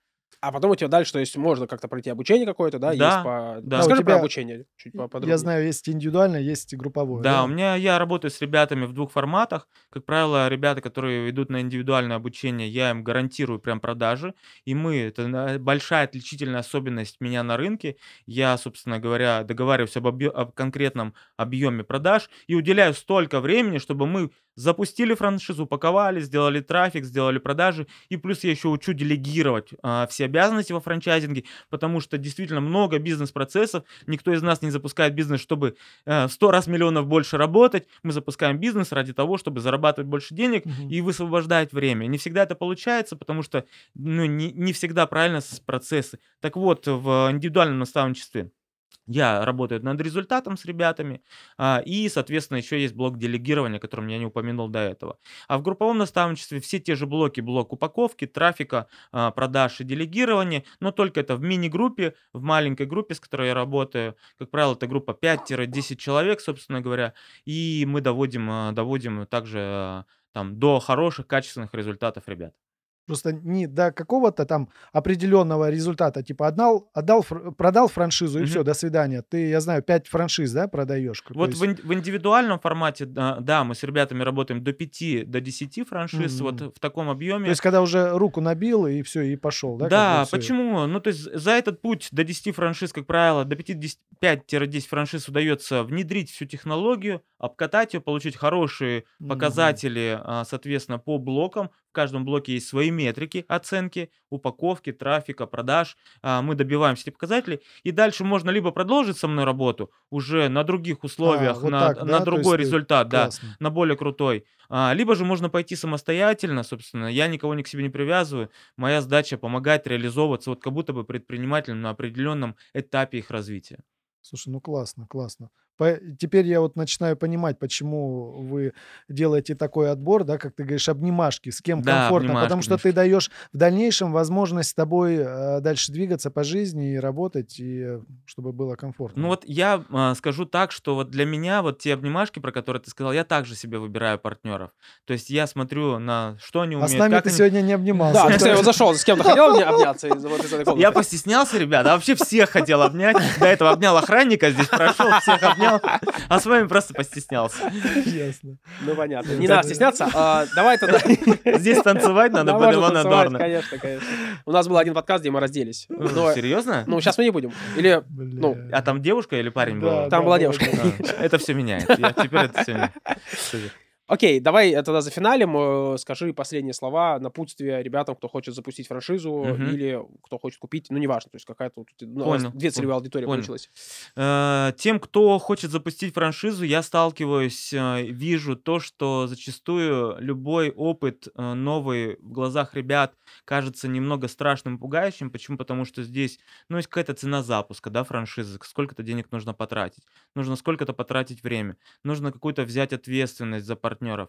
А потом у тебя дальше, то есть можно как-то пройти обучение какое-то, да? Да, есть по... да. Расскажи А у тебя- про обучение чуть поподробнее. Я знаю, есть индивидуальное, есть групповое. Да, у меня я работаю с ребятами в двух форматах. Как правило, ребята, которые идут на индивидуальное обучение, я им гарантирую прям продажи. И мы, это большая отличительная особенность меня на рынке. Я, собственно говоря, договариваюсь об, объё- об конкретном объеме продаж и уделяю столько времени, чтобы мы запустили франшизу, упаковали, сделали трафик, сделали продажи. И плюс я еще учу делегировать а, все обязанности во франчайзинге, потому что действительно много бизнес-процессов. Никто из нас не запускает бизнес, чтобы э, в 100 раз миллионов больше работать. Мы запускаем бизнес ради того, чтобы зарабатывать больше денег Мгм. и высвобождать время. Не всегда это получается, потому что ну, не, не всегда правильно с процессы. Так вот, в индивидуальном наставничестве я работаю над результатом с ребятами, а, и, соответственно, еще есть блок делегирования, о котором я не упомянул до этого. А в групповом наставничестве все те же блоки, блок упаковки, трафика, а, продаж и делегирования, но только это в мини-группе, в маленькой группе, с которой я работаю. Как правило, это группа 5-10 человек, собственно говоря, и мы доводим, а, доводим также там, до хороших, качественных результатов ребят. Просто не до какого-то там определенного результата, типа отдал, отдал, продал франшизу и Мгм. все, до свидания. Ты, я знаю, 5 франшиз, да, продаешь? То Вот есть- в, ин- в индивидуальном формате, да, да, мы с ребятами работаем до 5, до 10 франшиз, вот Мгм. в таком То объеме. есть, когда уже руку набил и все, и пошел, да? Да, почему? Ну, то есть за этот путь до 10 франшиз, как правило, до 50 5-10 франшиз удается внедрить всю технологию, обкатать ее, получить хорошие Мгм. показатели, а, соответственно, по блокам. В каждом блоке есть свои метрики оценки, упаковки, трафика, продаж. А, Мы добиваемся этих показателей. И дальше можно либо продолжить со мной работу уже на других условиях, А, вот на, так, да? Другой результат, да Классно. на более крутой. А, либо же можно пойти самостоятельно, собственно. Я никого ни к себе не привязываю. Моя задача помогать реализовываться, вот как будто бы предпринимателям на определенном этапе их развития. Слушай, ну классно, классно. По- Теперь я вот начинаю понимать, почему вы делаете такой отбор, да, как ты говоришь, обнимашки, с кем Да, комфортно, обнимашки, потому что ты даешь в дальнейшем возможность с тобой э, дальше двигаться по жизни и работать, и э, чтобы было комфортно. Ну вот я а, скажу так, что вот для меня вот те обнимашки, про которые ты сказал, я также себе выбираю партнеров. То есть я смотрю на что они а умеют. с нами как ты они- сегодня не обнимался. Да, ты, кстати, вот зашел, с кем-то хотел мне обняться из, вот из этой комнаты? Я постеснялся, ребята, а вообще всех хотел обнять. До этого обнял охранника, здесь прошел, всех обнял. Стеснялся. А с вами просто постеснялся. Ясно. Ну, понятно. Не надо стесняться. А, Давай тогда... Здесь танцевать надо под Ивана Дорна. Конечно, конечно. У нас был один подкаст, где мы разделись. Но, Серьезно? ну, сейчас мы не будем. Или Ну, А там девушка или парень был? там была девушка. А, Это все меняет. Я- Теперь это все меняет. Окей, давай э, тогда за финалем э, скажи последние слова, напутствие ребятам, кто хочет запустить франшизу Мгм. или кто хочет купить, ну, неважно, то есть какая-то ну, Понял, две целевые понял, аудитории понял. получилось. Э, Тем, кто хочет запустить франшизу, я сталкиваюсь, вижу то, что зачастую любой опыт новый в глазах ребят кажется немного страшным, пугающим. Почему? Потому что здесь, ну, есть какая-то цена запуска, да, франшизы, сколько-то денег нужно потратить, нужно сколько-то потратить время, нужно какую-то взять ответственность за партнеров.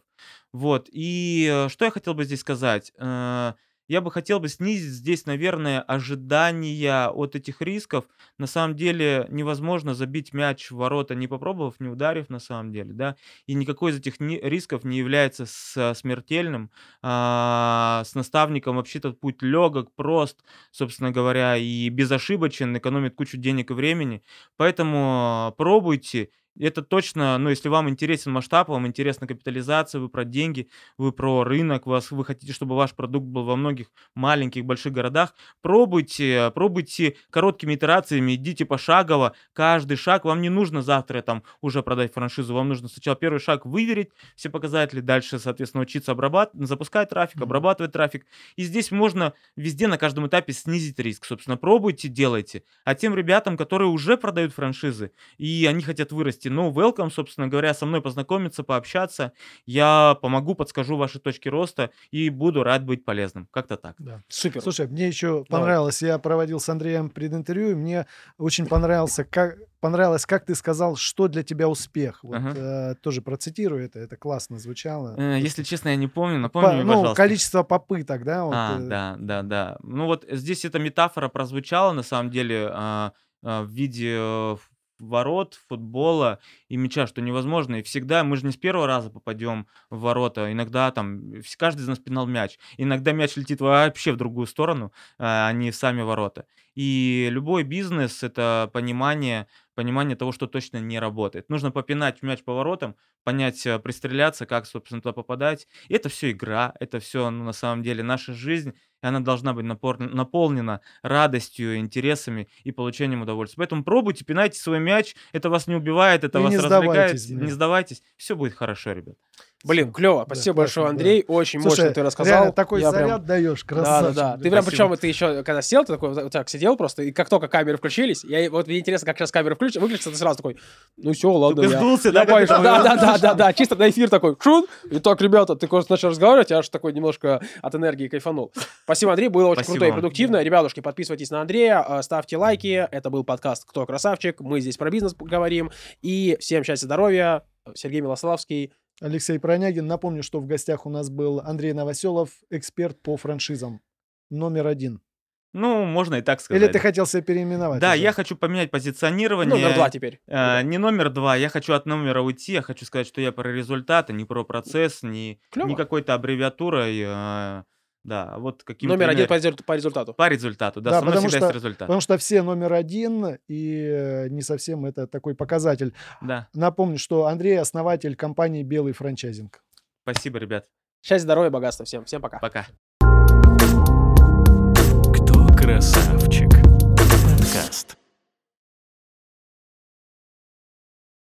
Вот, и э, что я хотел бы здесь сказать? Э, Я бы хотел бы снизить здесь, наверное, ожидания от этих рисков, на самом деле невозможно забить мяч в ворота, не попробовав, не ударив на самом деле, да, и никакой из этих рисков не является смертельным. А, С наставником вообще этот путь легок, прост, собственно говоря, и безошибочен, экономит кучу денег и времени. Поэтому пробуйте. Это точно, ну, если вам интересен масштаб, вам интересна капитализация, вы про деньги, вы про рынок, вас, вы хотите, чтобы ваш продукт был во многих маленьких, больших городах, пробуйте, пробуйте короткими итерациями, идите пошагово, каждый шаг, вам не нужно завтра там уже продать франшизу, вам нужно сначала первый шаг выверить, все показатели, дальше, соответственно, учиться обрабатывать, запускать трафик, обрабатывать трафик, и здесь можно везде на каждом этапе снизить риск, собственно, пробуйте, делайте, а тем ребятам, которые уже продают франшизы, и они хотят вырасти, ну, welcome, собственно говоря, со мной познакомиться, пообщаться, я помогу, подскажу ваши точки роста и буду рад быть полезным, как-то так. Да. Супер. Слушай, мне еще понравилось, я проводил с Андреем прединтервью, и мне очень понравился, как, понравилось, как ты сказал, что для тебя успех. Вот, Ага. э, тоже процитирую это, это классно звучало. Э, Если честно, я не помню, По- напомни мне, ну, пожалуйста. количество попыток, да? вот, А, э, да, да, да. Ну вот здесь эта метафора прозвучала на самом деле а, а, в виде э, ворот, футбола и мяча, что невозможно. И всегда мы же не с первого раза попадем в ворота. Иногда там каждый из нас пинал мяч. Иногда мяч летит вообще в другую сторону, а а не в сами ворота. И любой бизнес это понимание, понимание того, что точно не работает. Нужно попинать мяч по воротам, понять, э, пристреляться, как, собственно, туда попадать. И это все игра, это все, ну, на самом деле, наша жизнь, и она должна быть напор- наполнена радостью, интересами и получением удовольствия. Поэтому пробуйте, пинайте свой мяч, это вас не убивает, это И вас не развлекает. сдавайтесь, да. Не сдавайтесь, все будет хорошо, ребят. Блин, клево. Да, Спасибо классно, большое, да. Андрей. Очень Слушай, мощно ты рассказал. реально такой Я прям- заряд даешь, Да, красавчик. да, да. блин. Ты прям, Спасибо. причем, ты еще, когда сел, ты такой, вот так сидел просто, и как только камеры включились, я, вот мне интересно, как сейчас камеры включатся, выключатся, ты сразу такой, ну все, ладно, я, сдулся, я да, как пойду». да, да, да, да, да, чисто на эфир такой, шун, и так, ребята, ты просто начал разговаривать, я аж такой немножко от энергии кайфанул. Спасибо, Андрей, было очень Спасибо круто и продуктивно. Ребятушки, подписывайтесь на Андрея, э, ставьте лайки, это был подкаст «Кто красавчик?», мы здесь про бизнес говорим, и всем счастья, здоровья, Сергей Милославский, Алексей Пронягин. Напомню, что в гостях у нас был Андрей Новоселов, эксперт по франшизам. Номер один. Ну, можно и так сказать. Или ты хотел себя переименовать? Да, уже? я хочу поменять позиционирование. номер два теперь. Э, не номер два, я хочу от номера уйти, я хочу сказать, что я про результаты, не про процесс, не, Клево. не какой-то аббревиатурой, э, да, вот каким Номер один по результ- по результату. по результату, да, Да, со мной потому всегда что- есть результат. Потому что все номер один, и э, не совсем это такой показатель. Да, Напомню, что Андрей основатель компании «Белый франчайзинг». спасибо, ребят, Счастья, здоровья, богатства всем. Всем пока. пока. Кто красавчик? Подкаст.